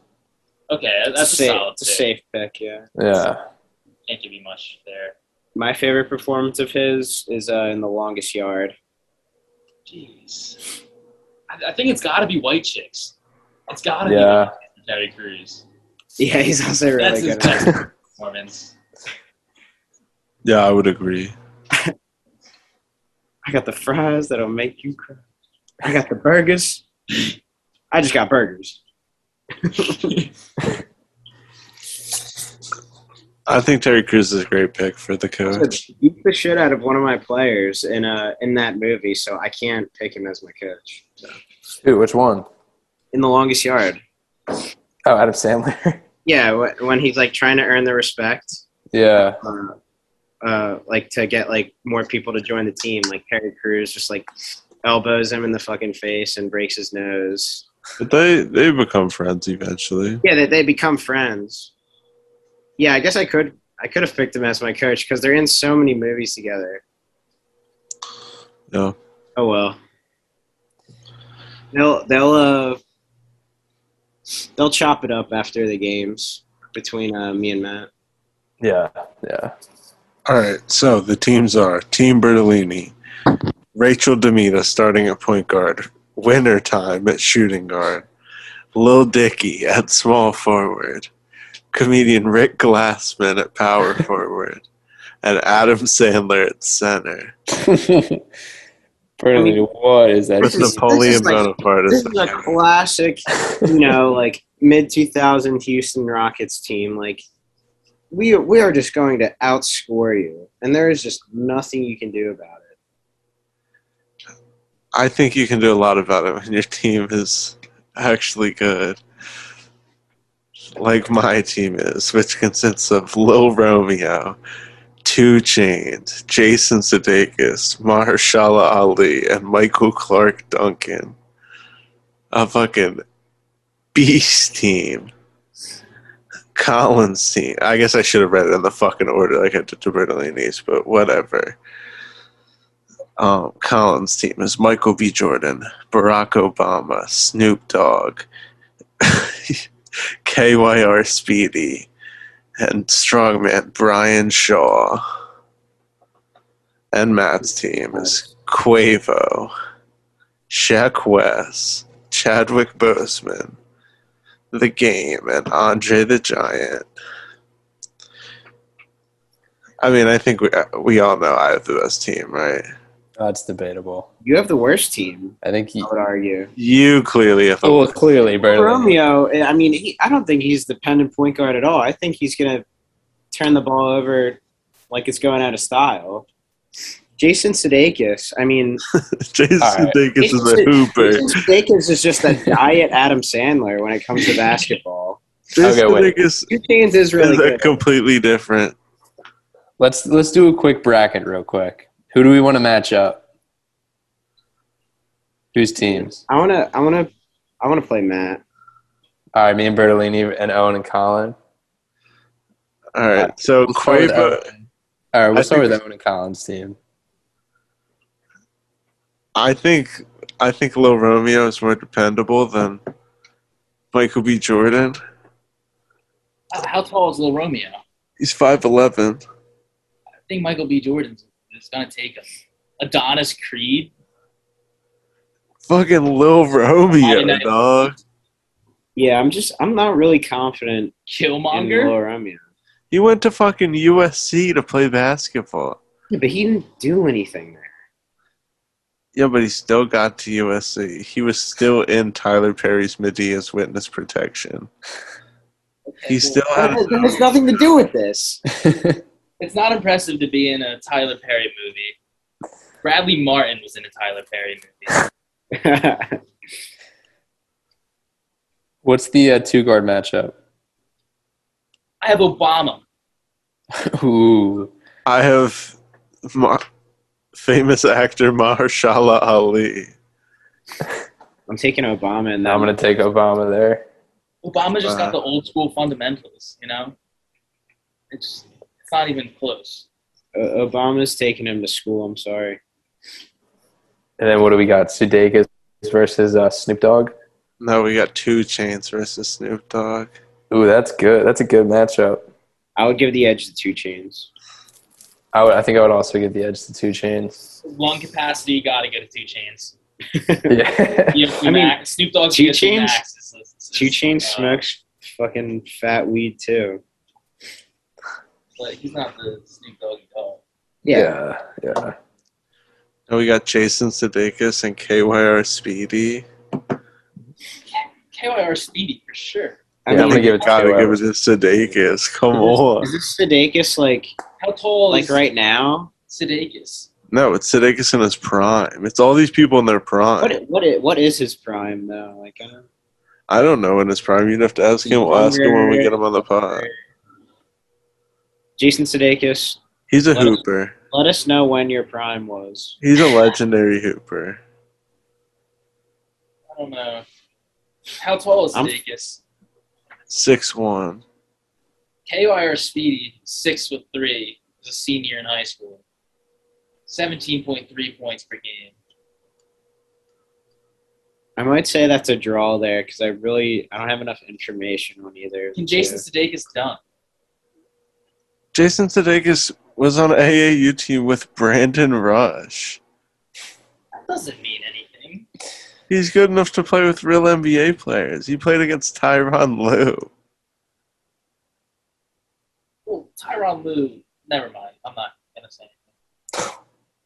Okay, that's a safe, solid it's a pick. safe pick. Yeah. Yeah, Can't give you much there. My favorite performance of his is uh, in The Longest Yard. Jeez. I, I think it's got to be White Chicks. It's got to yeah. be Terry Crews. Yeah, he's also really That's his good. at best (laughs) performance. Yeah, I would agree. (laughs) I got the fries that'll make you cry. I got the burgers. I just got burgers. (laughs) I think Terry Crews is a great pick for the coach. Beat the shit out of one of my players in uh in that movie, so I can't pick him as my coach. So. Dude, which one? In the longest yard. Oh, Adam Sandler. (laughs) Yeah, when he's like trying to earn the respect, yeah, uh, uh, like to get like more people to join the team. Like Terry Crews just like elbows him in the fucking face and breaks his nose. But they they become friends eventually. Yeah, they, they become friends. Yeah, I guess I could I could have picked him as my coach because they're in so many movies together. No. Oh well. They'll they'll uh they'll chop it up after the games between uh, me and Matt. yeah, yeah. All right. So the teams are Team Bertolini, Rachel DeMita starting at point guard, Wintertime at shooting guard, Lil Dicky at small forward, comedian Rick Glassman at power (laughs) forward, and Adam Sandler at center. (laughs) Burnley, what is that? With This is- Napoleon this is like- Bonaparte This is a classic, you know, like mid two thousand Houston Rockets team. Like we we are just going to outscore you, and there is just nothing you can do about it. I think you can do a lot about it when your team is actually good. Like my team is, which consists of Lil Romeo, 2 Chainz, Jason Sudeikis, Mahershala Ali, and Michael Clarke Duncan. A fucking beast team. Collins team. I guess I should have read it in the fucking order like I did to Bertolini's, but whatever um, Collins' team is Michael B. Jordan, Barack Obama, Snoop Dogg, (laughs) KYR Speedy, and strongman Brian Shaw. And Matt's team is Quavo, Sheck Wes, Chadwick Boseman, The Game, and Andre the Giant. I mean, I think we uh, we all know I have the best team, right? That's debatable. You have the worst team, I think he. I would argue. You clearly have. Well, clearly, barely. Romeo, eh, I mean, he, I don't think he's dependent point guard at all. I think he's going to turn the ball over like it's going out of style. Jason Sudeikis, I mean, (laughs) Jason All right. Sudeikis is a hooper. Jason Sudeikis is just a diet Adam Sandler when it comes to basketball. Jason Okay, wait. Sudeikis 2 Chainz is really is good. completely different. Let's let's do a quick bracket real quick. Who do we want to match up? Whose teams? I want to, I want to, I want to play Matt. All right, me and Bertolini and Owen and Colin. All right, uh, so We'll Quavo. All right, we'll I start think- with Owen and Colin's team. I think I think Lil Romeo is more dependable than Michael B. Jordan. How, how tall is Lil Romeo? He's five eleven. I think Michael B. Jordan's is going to take him. Adonis Creed. Fucking Lil Romeo, dog. Yeah, I'm just, I'm not really confident in Killmonger. Lil Romeo. He went to fucking USC to play basketball. Yeah, but he didn't do anything there. Yeah, but he still got to USC. He was still in Tyler Perry's Madea's witness protection. He still had. That has nothing to do with this. (laughs) It's not impressive to be in a Tyler Perry movie. Bradley Martin was in a Tyler Perry movie. (laughs) What's the uh, two guard matchup? I have Obama. (laughs) Ooh, I have Ma- famous actor Mahershala Ali. (laughs) I'm taking Obama and I'm gonna take Obama there. Obama just Uh, got the old school fundamentals, you know? It's it's not even close. uh, Obama's taking him to school. I'm sorry. And then what do we got? Sudeikis versus uh, Snoop Dogg. No, we got 2 Chainz versus Snoop Dogg. Ooh, that's good. That's a good matchup. I would give the edge to 2 Chainz. I, would, I think I would also give the edge to 2 Chainz. Lung capacity, you got (laughs) (laughs) to go to 2 Chainz. Yeah. You I mean, Snoop Dogg's Two ESP Chainz- Max is- is- is, 2 Chainz smokes fucking fat weed too. But he's not the Snoop Doggy dog. yeah, yeah. Now we got Jason Sudeikis and KYR Speedy. KYR Speedy for sure. I Yeah, mean, I'm gonna give it to Gotta KYR. give it to Sudeikis. Come on. is this Sudeikis like How tall like is right now? Sudeikis? No, it's Sudeikis in his prime. It's all these people in their prime. What what i- what is his prime though? Like I don't I don't know in his prime. You'd have to ask him. We'll ask him when we get him on the pod. Jason Sudeikis. He's a Let us- hooper. Let us know when your prime was. He's a legendary hooper. I don't know. How tall is I'm- Sudeikis? Six one. KYR Speedy, six foot three, was a senior in high school. Seventeen point three points per game. I might say that's a draw there because I really I don't have enough information on either. of Can Jason two. Sudeikis dunk? Jason Sudeikis was on AAU team with Brandon Rush. That doesn't mean anything. He's good enough to play with real NBA players. He played against Tyronn Lue. Well, Tyronn Lue. Never mind. I'm not gonna say. Anything.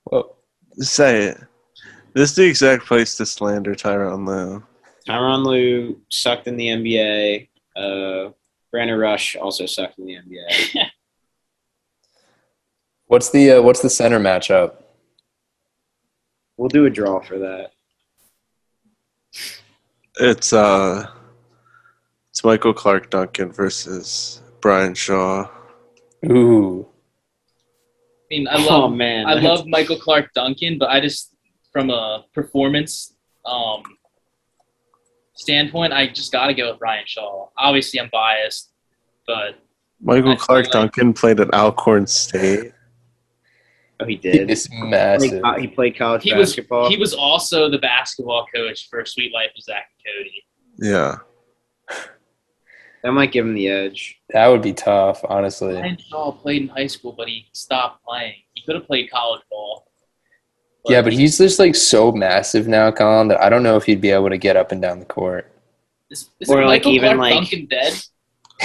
Whoa. Say it. This is the exact place to slander Tyronn Lue. Tyronn Lue sucked in the NBA. Uh, Brandon Rush also sucked in the NBA. (laughs) What's the uh, what's the center matchup? We'll do a draw for that. It's uh, it's Michael Clarke Duncan versus Brian Shaw. Ooh, I mean, I love oh love man, I love Michael Clarke Duncan, but I just from a performance um, standpoint, I just got to go with Brian Shaw. Obviously, I'm biased, but Michael I Clark like- Duncan played at Alcorn State. Oh, he did. it's He played, massive. co- he played college he was basketball. he was also the basketball coach for Suite Life of Zack and Cody. Yeah. That might give him the edge. That would be tough, honestly. Brian Shaw played in high school, but he stopped playing. He could have played college ball. Yeah, but he's just like so massive now, Colin, that I don't know if he'd be able to get up and down the court. is, is Or, like, Michael even, Clark like- Duncan dead?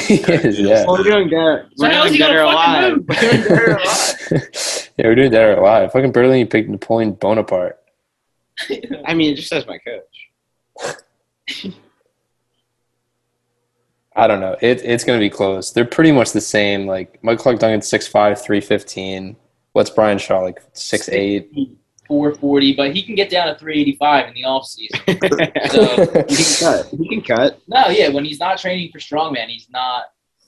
He is, yeah. Well, we're doing dead. So We're how is doing he dead or alive. We're doing dead or alive. yeah, we're doing that or alive. Fucking Berlin picked Napoleon Bonaparte. I mean, it just says my coach. I don't know. It, it's going to be close. They're pretty much the same. Like Michael Clarke Duncan, 6'5", 315. What's Brian Shaw like? Six eight. 440, but he can get down to 385 in the offseason. (laughs) So, he can cut. He can cut. no, yeah, when he's not training for strongman, he's not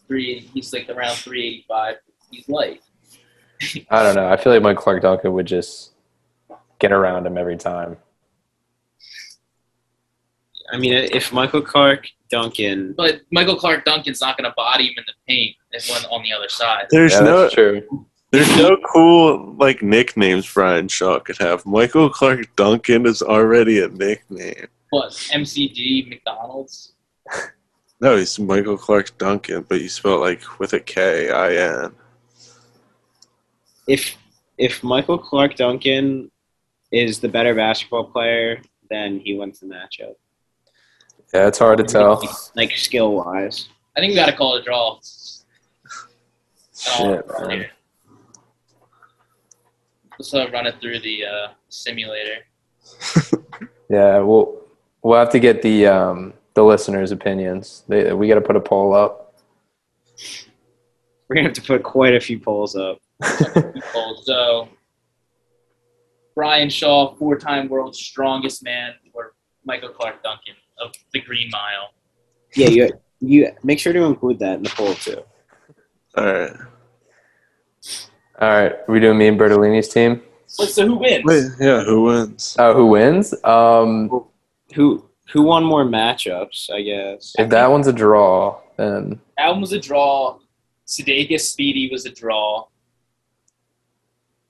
three. He's like around 385. He's light. I don't know. I feel like Michael Clarke Duncan would just get around him every time. I mean, if Michael Clarke Duncan, But Michael Clarke Duncan's not going to body him in the paint as one on the other side. There's yeah, no that's true. There's no cool like nicknames Brian Shaw could have. Michael Clarke Duncan is already a nickname. What MCD McDonald's? No, he's Michael Clarke Duncan, but you spell it like with a K I N. if if Michael Clarke Duncan is the better basketball player, then he wins the matchup. Yeah, it's hard to tell. Like skill wise. I think we got to call it a draw. Shit, Oh, man. Let's uh, run it through the uh, simulator. (laughs) Yeah, we'll we'll have to get the um, the listeners' opinions. They, we got to put a poll up. We're gonna have to put quite a few polls up. (laughs) So, Brian Shaw, four-time world's strongest man, or Michael Clarke Duncan of the Green Mile. Yeah, you you make sure to include that in the poll too. All right. All right, are we doing me and Bertolini's team? Wait, so who wins? Wait, yeah, who wins? Oh, who wins? Um, Who who won more matchups? I guess. if that one's a draw, then That one was a draw. Sudeikis Speedy was a draw.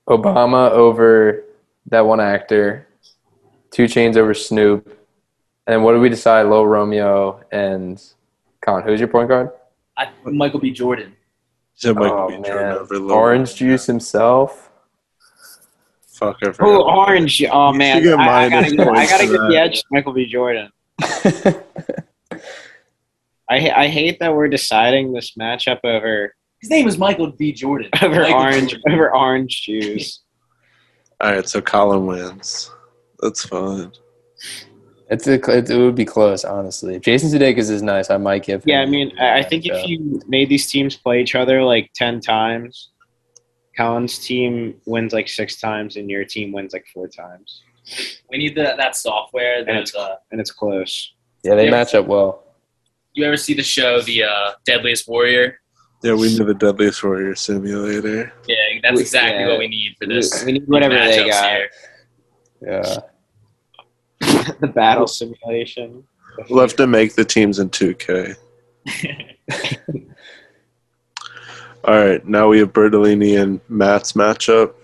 Obama over that one actor, 2 Chainz over Snoop, and what did we decide? Low Romeo and Con. Who's your point guard? I, Michael B. Jordan. Said Michael oh B. Man, over Lil Orange Wayne. Juice himself. Fuck, I Oh, orange! Oh You man, get I, I gotta get, I gotta for give the edge to Michael B. Jordan. (laughs) I I hate that we're deciding this matchup over His name is Michael B. Jordan. (laughs) over Michael orange Jordan. over orange juice. All right, so Colin wins. That's fine. It's a, it, it would be close, honestly. If Jason Sudeikis is nice, I might give. Yeah, I mean, I, I think if you made these teams play each other like ten times, Colin's team wins like six times, and your team wins like four times, We need the, that software. And There's, uh, and it's close. yeah, they Yeah. match up well. you ever see the show, The uh, Deadliest Warrior? Yeah, we need the Deadliest Warrior simulator. Yeah, that's We- exactly yeah. what we need for this. We, we need whatever they matchups got. here. Yeah, (laughs) the battle simulation. We'll have to make the teams in 2K. (laughs) All right, now we have Bertolini and Matt's matchup.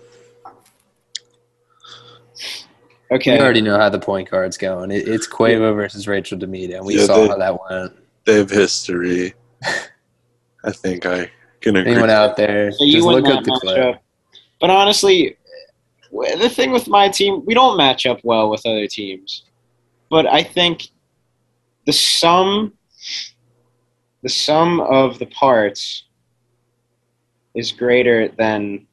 Okay. we already know how the point card's going. It, it's Quavo versus Rachel DeMita, and we Yeah, saw they- how that went. They have history. (laughs) I think I can agree. Anyone out there, So just look that up the matchup. clip. But honestly, the thing with my team, we don't match up well with other teams. But I think the sum, the sum of the parts, is greater than.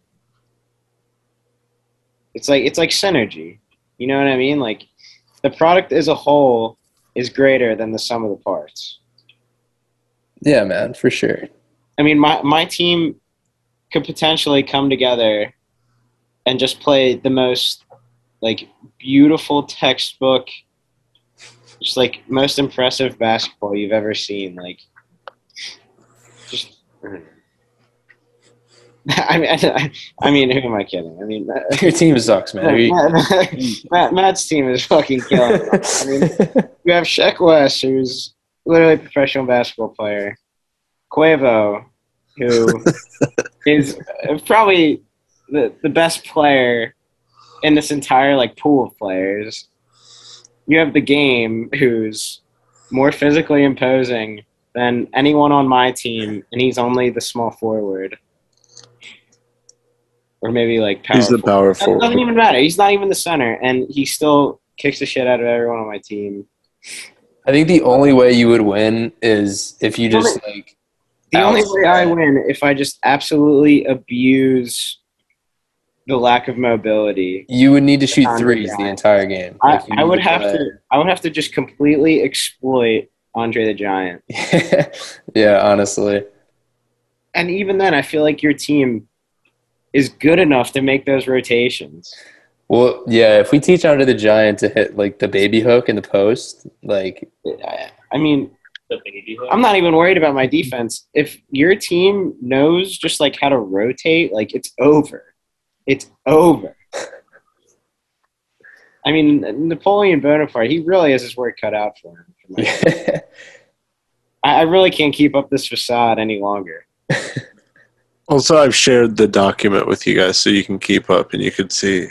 It's like it's like synergy. You know what I mean? Like, the product as a whole is greater than the sum of the parts. Yeah, man, for sure. I mean, my my team could potentially come together and just play the most like beautiful textbook, just like most impressive basketball you've ever seen. Like, just. (laughs) I mean, I, I mean, who am I kidding? I mean, (laughs) Your team sucks, man. Matt, Matt, Matt's team is fucking killing. I mean, (laughs) you have Sheck Wes, who's literally a professional basketball player. Quavo, who is probably the, the best player in this entire like pool of players. You have the game, who's more physically imposing than anyone on my team, and he's only the small forward, or maybe like power. He's the forward. power That doesn't even matter. He's not even the center, and he still kicks the shit out of everyone on my team. I think the only way you would win is if you just like The only way I win if I just absolutely abuse the lack of mobility. you would need to shoot um, threes the entire game. I, Like, I need would have play- to. I would have to just completely exploit Andre the Giant. (laughs) yeah, honestly. And even then, I feel like your team is good enough to make those rotations. Well, yeah, if we teach Andre the Giant to hit like the baby hook in the post, like I, I mean, The baby hook. I'm not even worried about my defense. If your team knows just like how to rotate, like it's over. It's over. I mean, Napoleon Bonaparte, he really has his work cut out for him. For my- (laughs) I, I really can't keep up this facade any longer. (laughs) Also, I've shared the document with you guys so you can keep up and you can see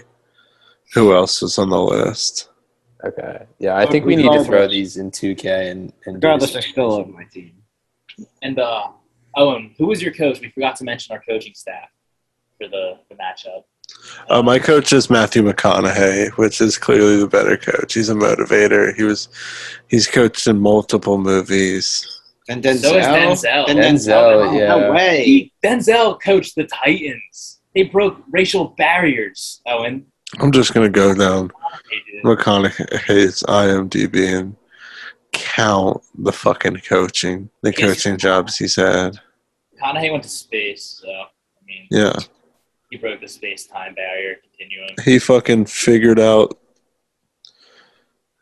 who else is on the list. okay. Yeah, I think we need to throw these in 2K and, and Regardless, I still love my team. And uh, Owen, who was your coach? We forgot to mention our coaching staff for the, the matchup. Uh, my coach is Matthew McConaughey, which is clearly the better coach. He's a motivator. He was, he's coached in multiple movies. And So is Denzel. And Denzel, Denzel, yeah. no way. He, Denzel coached the Titans. They broke racial barriers, Owen. I'm just gonna go down They did. McConaughey's IMDb and count the fucking coaching, the coaching jobs he's had. McConaughey went to space, so I mean, Yeah, he broke the space-time barrier continuum. he fucking figured out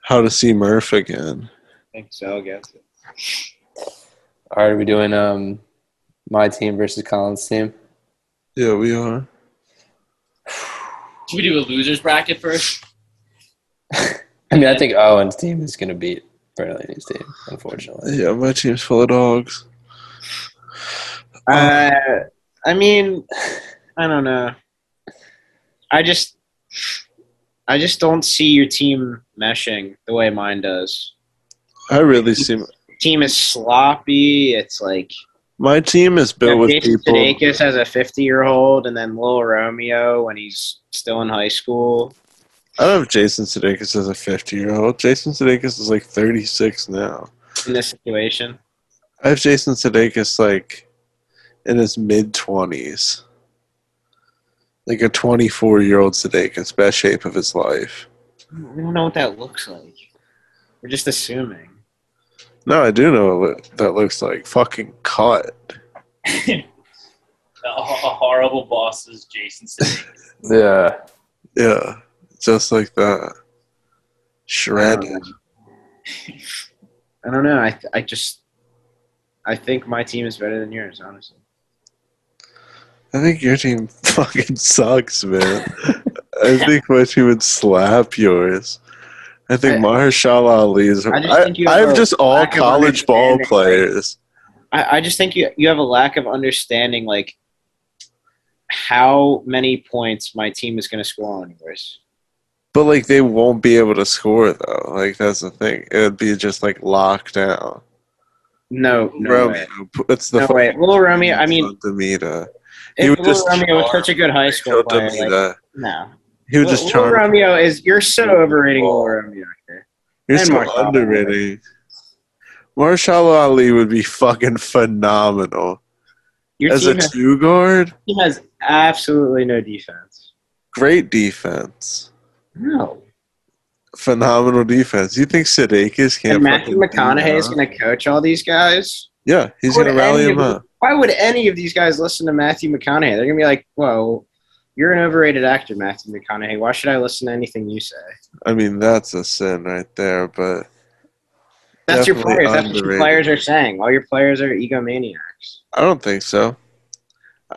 how to see Murph again. I think so, I guess. All right, are we doing um my team versus Collins team? Yeah, we are. Should we do a losers bracket first? (laughs) I mean, I think Owen's team is going to beat Berlin's team, unfortunately. Yeah, my team's full of dogs. Uh, I mean, I don't know. I just, I just don't see your team meshing the way mine does. I really see Team is sloppy. It's like my team is you built know, with Jason people. Sudeikis as a fifty-year-old, and then Lil Romeo when he's still in high school. I don't have Jason Sudeikis as a 50 year old. Jason Sudeikis is like 36 now. In this situation, I have Jason Sudeikis like in his mid 20s. Like a 24 year old Sudeikis, best shape of his life. we don't know what that looks like. We're just assuming. No, I do know what that looks like. Fucking cut. (laughs) a, a horrible boss is Jason Sudeikis. (laughs) Yeah. Yeah, just like that. Shredded. Um, I don't know. I I just I think my team is better than yours, honestly. I think your team (laughs) fucking sucks, man. I think my team would slap yours. I think I- Marshall Ali is. I I, just think you I have just all college ball players. I, I just think you you have a lack of understanding like how many points my team is going to score on yours. But like they won't be able to score though. Like that's the thing. It would be just like locked down. No, no Romeo, way. it's the No way. Little Romeo. I mean, DeMita. He if would Little just Romeo was charm such a good high school Rachel player, like, DeMita. no. He would just Little charm. Romeo is you're so overrating Little Romeo. here. You're and so Marshall Ali. Marshall Ali would be fucking phenomenal Your as a team has, two guard. team has absolutely no defense. Great defense. No. Phenomenal defense. You think Sudeikis can't? And Matthew McConaughey is going to coach all these guys. Yeah, he's gonna rally them up. Why would any of these guys listen to Matthew McConaughey? They're going to be like, "Whoa, you're an overrated actor, Matthew McConaughey. Why should I listen to anything you say?" I mean, that's a sin right there. But That's your players. That's what your players are saying. All your players are egomaniacs. I don't think so.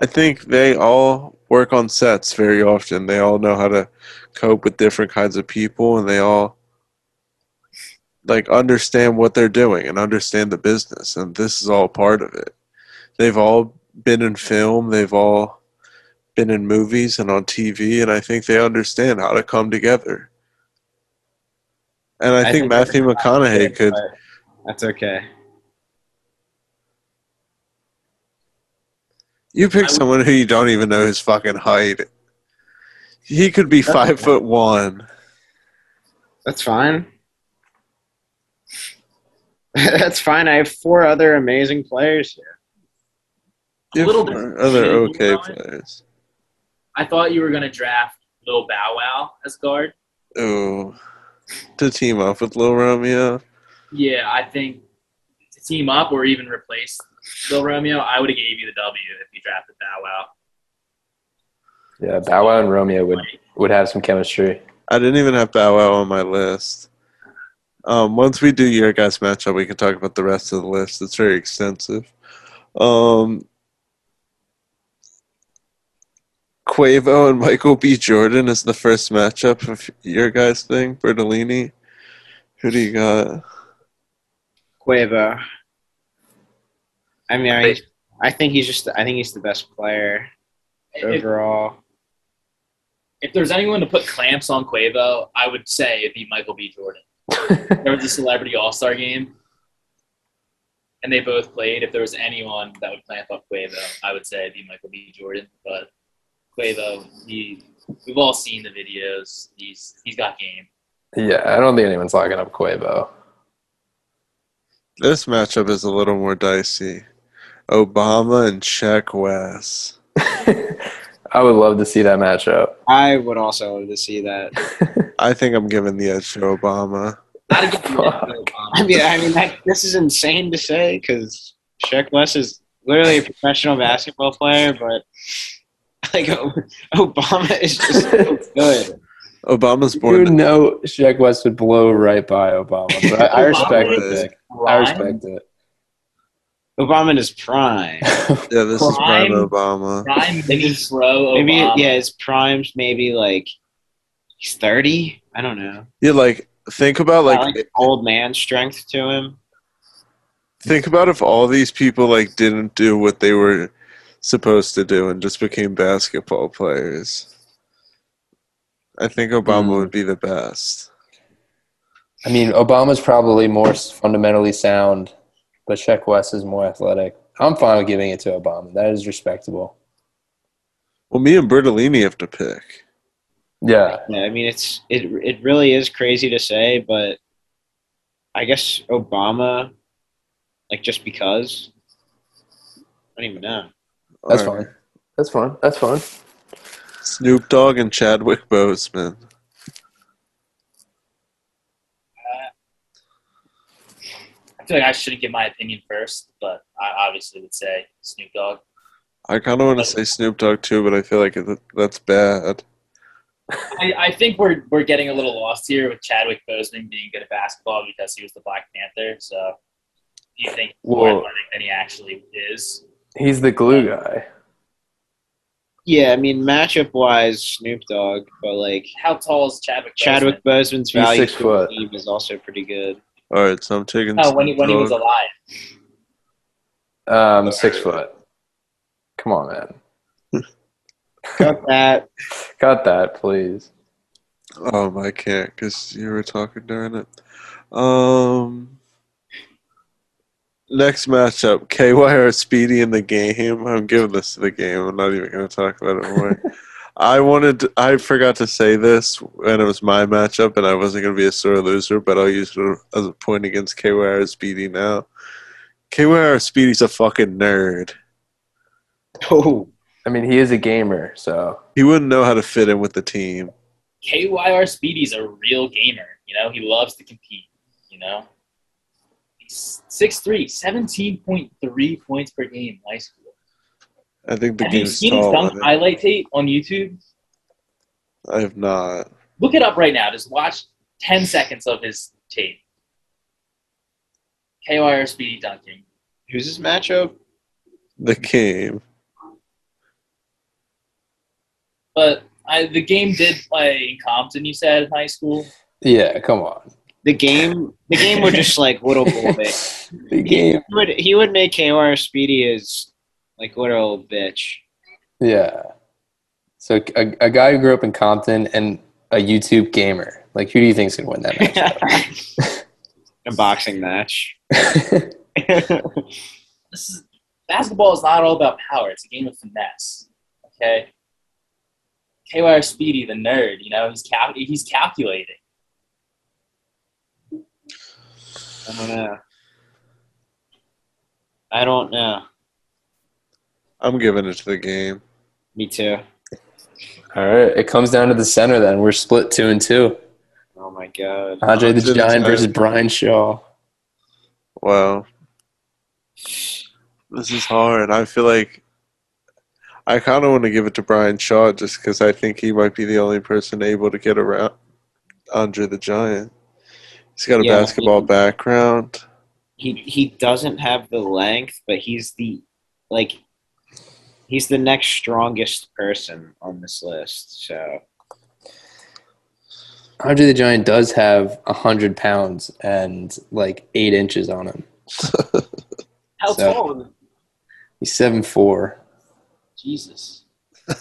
I think they all work on sets very often. They all know how to cope with different kinds of people, and they all like understand what they're doing and understand the business. And this is all part of it. They've all been in film. They've all been in movies and on TV, and I think they understand how to come together. And I, think, Matthew they're- McConaughey could. That's okay. You pick would- someone who you don't even know his fucking height. He could be five foot one. That's fine. (laughs) That's fine. I have four other amazing players here. You little four bit other okay players. I thought you were gonna draft Lil Bow Wow as guard. Ooh, to team up with Lil Romeo. Yeah, I think to team up or even replace Lil Romeo, I would have gave you the W if you drafted Bow Wow. Yeah, Bow Wow and Romeo would, would have some chemistry. I didn't even have Bow Wow on my list. Um, once we do your guys' matchup, we can talk about the rest of the list. It's very extensive. Um, Quavo and Michael B. Jordan is the first matchup of your guys' thing. Bertolini. Who do you got? Quavo. I mean, I, I think he's just. I think he's the best player If, overall. if there's anyone to put clamps on Quavo, I would say it'd be Michael B. Jordan. (laughs) there was a celebrity all star game and they both played. If there was anyone that would clamp up Quavo, I would say it'd be Michael B. Jordan. But Quavo, he we've all seen the videos. He's he's got game. Yeah, I don't think anyone's locking up Quavo. This matchup is a little more dicey. Obama and Sheck Wes. (laughs) I would love to see that matchup. I would also love to see that. (laughs) I think I'm giving the edge to Obama. Not to give you Fuck. I mean, I mean, that, this is insane to say because Sheck Wes is literally a professional basketball player, but (laughs) like Obama is just so (laughs) good. Obama's born. You know Sheck Wes would blow right by Obama, but I, I (laughs) respect the Obama pick. I respect it. Obama in his prime. Yeah, this is prime Prime. Obama. Prime mini pro Maybe yeah, his prime's maybe like he's thirty. I don't know. Yeah, like think about Got, like like old man strength to him. think about if all these people like didn't do what they were supposed to do and just became basketball players. I think Obama Hmm. would be the best. I mean, Obama's probably more fundamentally sound, but Sheck Wes is more athletic. I'm fine with giving it to Obama. That is respectable. Well, me and Bertolini have to pick. Yeah, Yeah, I mean it's it it really is crazy to say, but I guess Obama, like just because. I don't even know. That's All right. fine. That's fine. That's fine. Snoop Dogg and Chadwick Boseman. I feel like I shouldn't give my opinion first, but I obviously would say Snoop Dogg. I kind of want to say Snoop Dogg too, but I feel like it, that's bad. I, I think we're we're getting a little lost here with Chadwick Boseman being good at basketball because he was the Black Panther. So, do you think he's more Well- athletic than he actually is? He's the glue guy. Yeah, I mean matchup wise, Snoop Dogg, but like How tall is Chadwick? Boseman? Chadwick Boseman's He's value six to the foot. team is also pretty good. All right, so I'm taking. Oh, when he Snoop when he was Dogg. alive. Um, six foot. Come on, man. (laughs) Cut that. (laughs) Cut that, please. Um, I can't because you were talking during it. Um, next matchup: KYR Speedy in the game. I'm giving this to the game. I'm not even going to talk about it more. (laughs) I wanted. To, I forgot to say this when it was my matchup, and I wasn't going to be a sore loser, but I'll use it as a point against KYR Speedy now. KYR Speedy's a fucking nerd. (laughs) Oh, I mean, he is a gamer, so He wouldn't know how to fit in with the team. KYR Speedy's a real gamer. You know, he loves to compete. You know, he's 6'3", 17.3 points per game in high school. I think the Have you seen his tall. dunk I think. highlight tape on YouTube? I have not. Look it up right now. Just watch 10 seconds of his tape. KYR Speedy dunking. who's his matchup? The game. But I, the game did play in Compton, you said, in high school. yeah, come on. The game. The game would just like little (laughs) boy. the game. He would he would make KR Speedy his like little bitch. Yeah. So a, a guy who grew up in Compton and a YouTube gamer. Like, who do you think's gonna win that match? (laughs) A boxing match. (laughs) This is basketball is not all about power. It's a game of finesse. Okay. KYR Speedy, the nerd, you know, he's cal- he's calculating. I don't know. I don't know. I'm giving it to the game. Me too. All right, it comes down to the center then. We're split two and two. Oh my god. Andre the Andre the Giant Giant. versus Brian Shaw. Wow. This is hard. I feel like I kind of want to give it to Brian Shaw just because I think he might be the only person able to get around Andre the Giant. He's got a Yeah, basketball he- background. He he doesn't have the length, but he's the like he's the next strongest person on this list. So Andre the Giant does have hundred pounds and like eight inches on him. (laughs) How So- tall? He's seven four. Jesus. (laughs)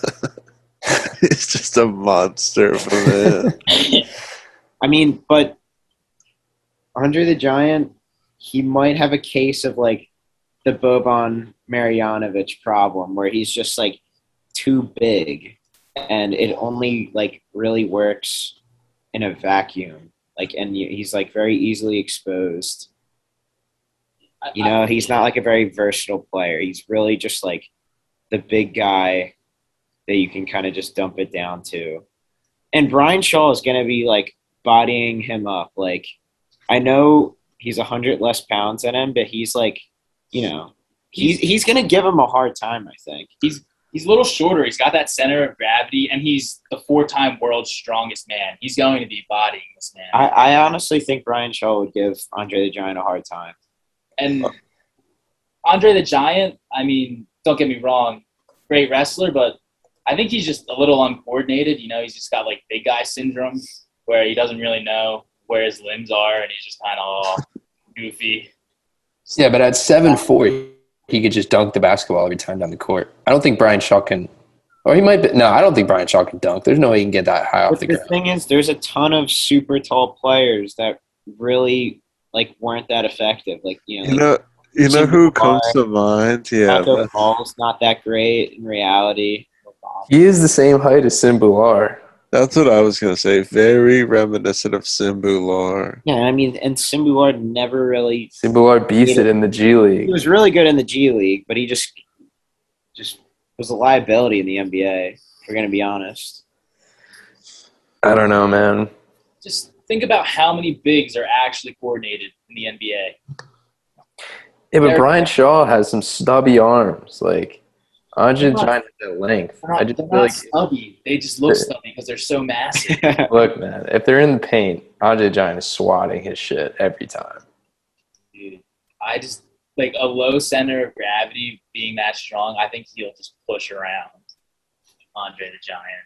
He's just a monster of a man. (laughs) I mean, but Andre the Giant, he might have a case of like the Boban Marjanovic problem where he's just like too big and it only like really works in a vacuum. Like, and he's like very easily exposed. You know, he's not like a very versatile player. He's really just like the big guy that you can kind of just dump it down to. And Brian Shaw is going to be like bodying him up. Like, I know he's a hundred less pounds than him, but he's like, you know, he's he's going to give him a hard time. I think. He's he's a little shorter. He's got that center of gravity, and he's the four-time world's strongest man. He's going to be bodying this man. I, I honestly think Brian Shaw would give Andre the Giant a hard time. and Andre the Giant, I mean, don't get me wrong, great wrestler, but I think he's just a little uncoordinated. You know, he's just got like big guy syndrome where he doesn't really know where his limbs are, and he's just kind of all goofy. Yeah, but at seven four, he could just dunk the basketball every time down the court. I don't think Brian Shaw can. Or he might be. No, I don't think Brian Shaw can dunk. There's no way he can get that high off But the the ground. thing is, there's a ton of super tall players that really like weren't that effective. Like you know, You know, you know who comes to mind? Yeah, Tacko that- Fall's not that great in reality. He is the same height as Sim Bhullar. That's what I was gonna say. Very reminiscent of Sim Bhullar. Yeah, I mean, and Sim Bhullar never really. Sim Bhullar beats it in the G League. He was really good in the G League, but he just just was a liability in the NBA. If we're gonna be honest. I don't know, man. Just think about how many bigs are actually coordinated in the NBA. Yeah, but Brian Shaw has some stubby arms. Like Andre the They're Giant that length. They're not, I just feel like stubby. They just look stubby because they're so massive. (laughs) look, man. If they're in the paint, Andre the Giant is swatting his shit every time. Dude, I just like a low center of gravity being that strong. I think he'll just push around Andre the Giant.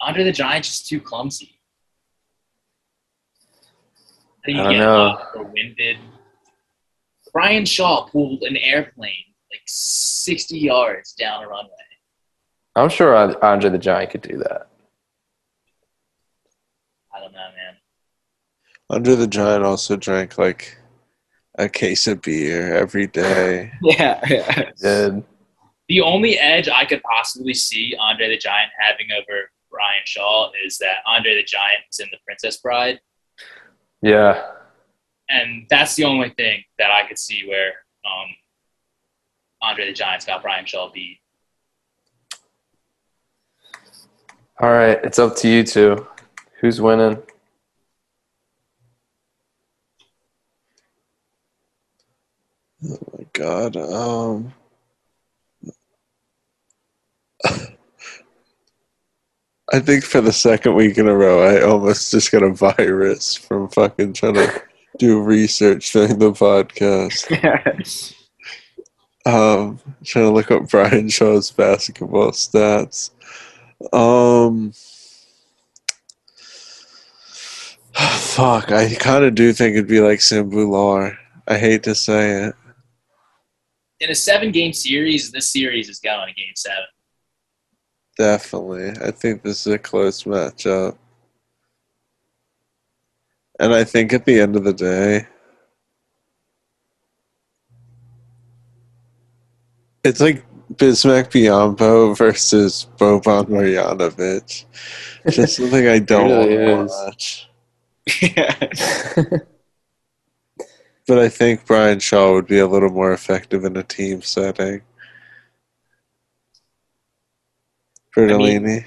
Andre the Giant's just too clumsy. I I don't know. winded. Brian Shaw pulled an airplane like 60 yards down a runway. I'm sure Andre the Giant could do that. I don't know, man. Andre the Giant also drank like a case of beer every day. (laughs) yeah, yeah. Did The only edge I could possibly see Andre the Giant having over Brian Shaw is that Andre the Giant was in The Princess Bride. yeah. and that's the only thing that I could see where um, Andre the Giant's got Brian Shaw beat. All right, it's up to you two. Who's winning? Oh my god. Um (laughs) I think for the second week in a row I almost just got a virus from fucking trying to do research during the podcast. (laughs) Um trying to look up Brian Shaw's basketball stats. Um (sighs) Fuck, I kind of do think it'd be like Sim Bhullar. I hate to say it. In a seven game series, this series is going to game seven. Definitely. I think this is a close matchup. And I think at the end of the day, It's like Bismack Biyombo versus Boban Marjanovic. Just something I don't really want is. to watch. yeah. (laughs) But I think Brian Shaw would be a little more effective in a team setting. Bertolini.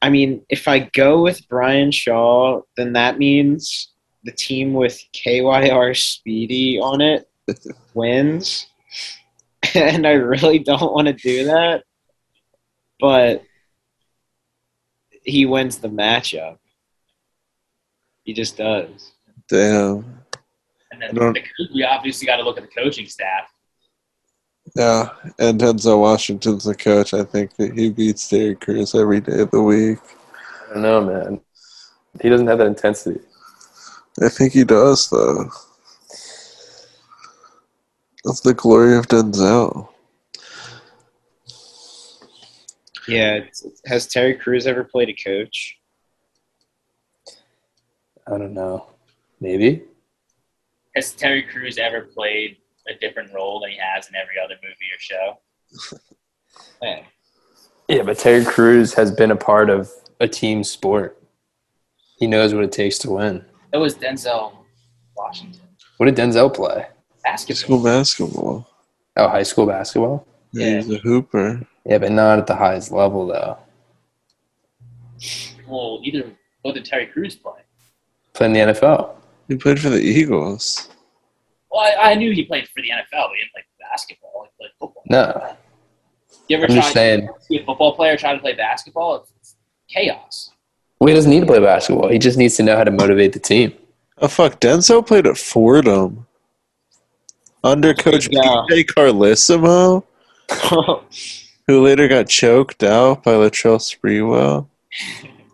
I mean, if I go with Brian Shaw, then that means the team with KYR Speedy on it (laughs) wins. (laughs) And I really don't want to do that. But he wins the matchup. He just does. Damn. And then the, we obviously got to look at the coaching staff. Yeah, and Denzel Washington's the coach. I think that he beats Terry Crews every day of the week. I don't know, man. He doesn't have that intensity. I think he does, though. Of the glory of Denzel. Yeah. Has Terry Crews ever played a coach? I don't know. Maybe. Has Terry Crews ever played a different role than he has in every other movie or show? (laughs) Hey. Yeah, but Terry Crews has been a part of a team sport. He knows what it takes to win. It was Denzel Washington. What did Denzel play? Basketball. School basketball. Oh, high school basketball? Yeah, He's a hooper. Yeah, but not at the highest level, though. Well, either what did Terry Crews play? Playing the NFL. He played for the Eagles. Well, I, I knew he played for the NFL, but he didn't play basketball. He played football. No. You ever I'm just try saying. to see a football player trying to play basketball? It's, it's chaos. Well, he doesn't need to play basketball. He just needs to know how to motivate the team. Oh, fuck. Denzel played at Fordham. Under Coach Yeah. PJ Carlesimo, (laughs) who later got choked out by Latrell Sprewell.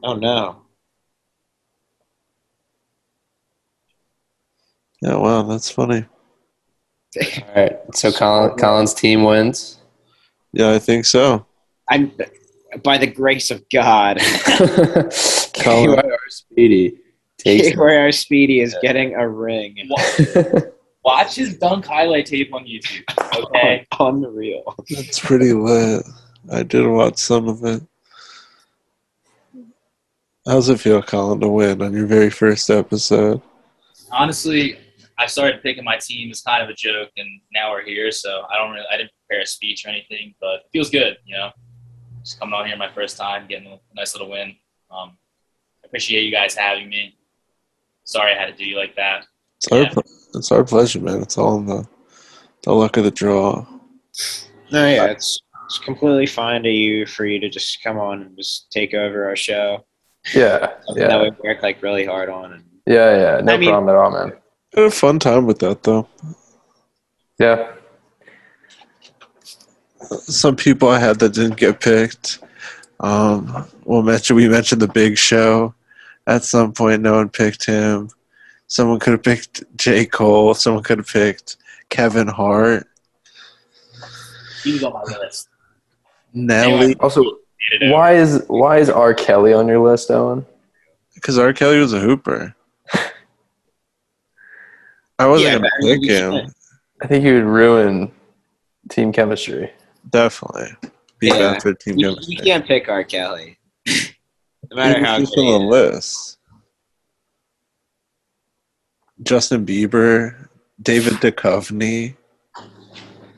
oh no. Yeah, wow, that's funny. All right. So Colin, Colin's team wins. Yeah, I think so. I'm by the grace of God. (laughs) KYR Speedy takes where our Speedy is getting a ring. (laughs) Wa- Watch his dunk highlight tape on YouTube. Okay. (laughs) Unreal. That's pretty lit. I did watch some of it. How's it feel, Colin, to win on your very first episode? Honestly, I started picking my team as kind of a joke, and now we're here. So I don't really, I didn't prepare a speech or anything, but it feels good. You know, just coming on here my first time, getting a nice little win. Um, appreciate you guys having me. Sorry I had to do you like that. It's Yeah. Ple- it's our pleasure, man. It's all in the, the luck of the draw. No, yeah, it's it's completely fine to you for you to just come on and just take over our show. yeah. Something that we work like really hard on. And Yeah. Yeah. No I mean- problem at all, man. Had a fun time with that, though. Yeah. Some people I had that didn't get picked. Um, we'll mention we mentioned the Big Show. At some point, no one picked him. Someone could have picked J. Cole. Someone could have picked Kevin Hart. He was on my list. Nelly, Also, Made it out. why is why is R. Kelly on your list, Owen? because R. Kelly was a hooper. I wasn't Yeah, gonna pick him. said- I think he would ruin team chemistry. Definitely be Yeah. bad for team you, chemistry. you can't pick R. Kelly. (laughs) no matter was how just good on he the list. Justin Bieber, David Duchovny,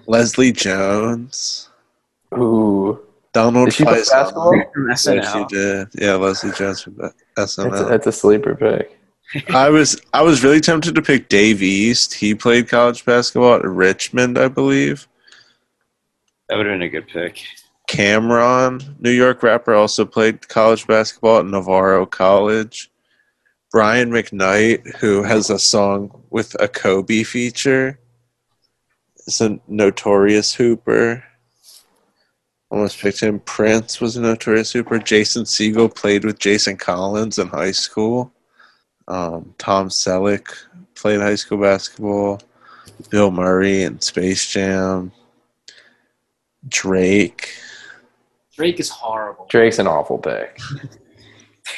Leslie Jones, Ooh, Donald did she play basketball? From Yes, she did. Yeah, Leslie Jones from the That's a, SNL. that's a sleeper pick. I was I was really tempted to pick Dave East. He played college basketball at Richmond, I believe. That would have been a good pick. Cam'ron, New York rapper, also played college basketball at Navarro College. Brian McKnight, who has a song with a Kobe feature, is a notorious hooper. Almost picked him. Prince was a notorious hooper. Jason Segel played with Jason Collins in high school. Um, Tom Selleck played high school basketball. Bill Murray in Space Jam. Drake. Drake is horrible. Drake's an awful pick.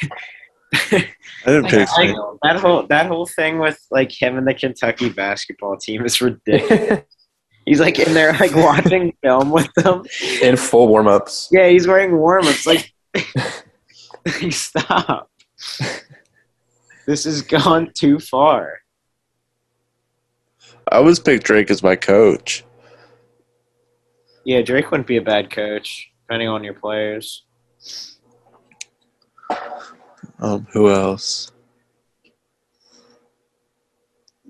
(laughs) (laughs) I didn't pick Like, that whole that whole thing with like him and the Kentucky basketball team is ridiculous. (laughs) He's like in there, like watching (laughs) film with them. In full warm ups. Yeah, he's wearing warm ups. Like, stop. This has gone too far. I always pick Drake as my coach. Yeah, Drake wouldn't be a bad coach, depending on your players. Um, who else?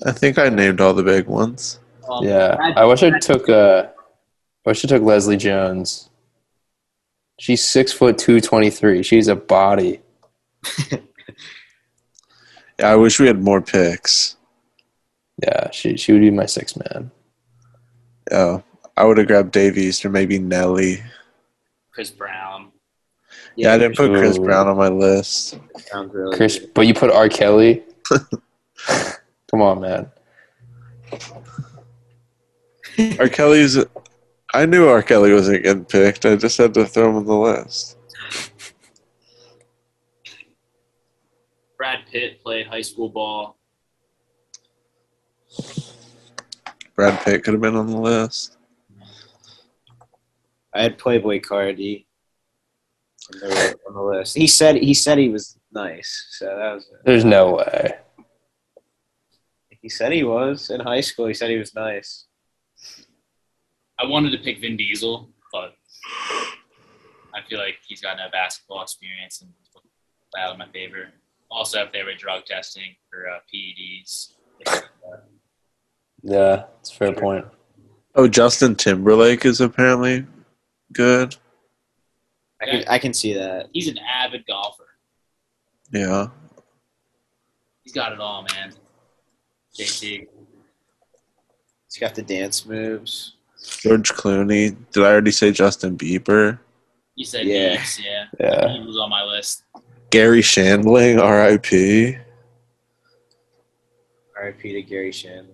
I think I named all the big ones. Um, Yeah. I wish I took uh I wish I took Leslie Jones. She's six foot two twenty three. She's a body. (laughs) Yeah, I wish we had more picks. Yeah, she she would be my six man. Yeah, I would have grabbed Dave East or maybe Nelly. Chris Brown. Yeah, I didn't put Chris Ooh. Brown on my list. Sounds really Chris good. but you put R. Kelly. (laughs) Come on, man. R. Kelly's. I knew R. Kelly wasn't getting picked. I just had to throw him on the list. Brad Pitt played high school ball. Brad Pitt could have been on the list. I had Playboi Carti on the, on the list. He said he said he was nice, so that was it. There's no way. He said he was in high school. He said he was nice. I wanted to pick Vin Diesel, but I feel like he's got no basketball experience and out in my favor. Also, if they were drug testing for uh, PEDs, Yeah, it's a fair point. Oh, Justin Timberlake is apparently good. I can I can see that. he's an avid golfer. Yeah. He's got it all, man. JT. He's got the dance moves. George Clooney. Did I already say Justin Bieber? You said Yeah. yes, yeah. Yeah. He was on my list. Garry Shandling, R.I.P. R.I.P. to Gary Shannon.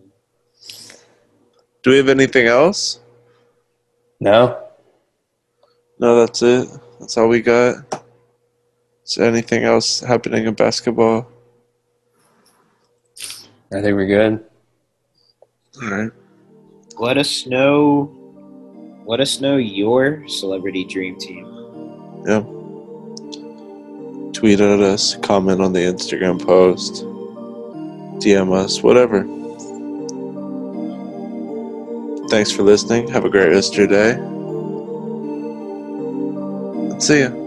Do we have anything else? No? No, that's it. That's all we got. Is there anything else happening in basketball? I think we're good. All right. Let us know. Let us know your celebrity dream team. Yeah. Tweet at us, comment on the Instagram post, DM us, whatever. Thanks for listening. Have a great rest of your day. See ya.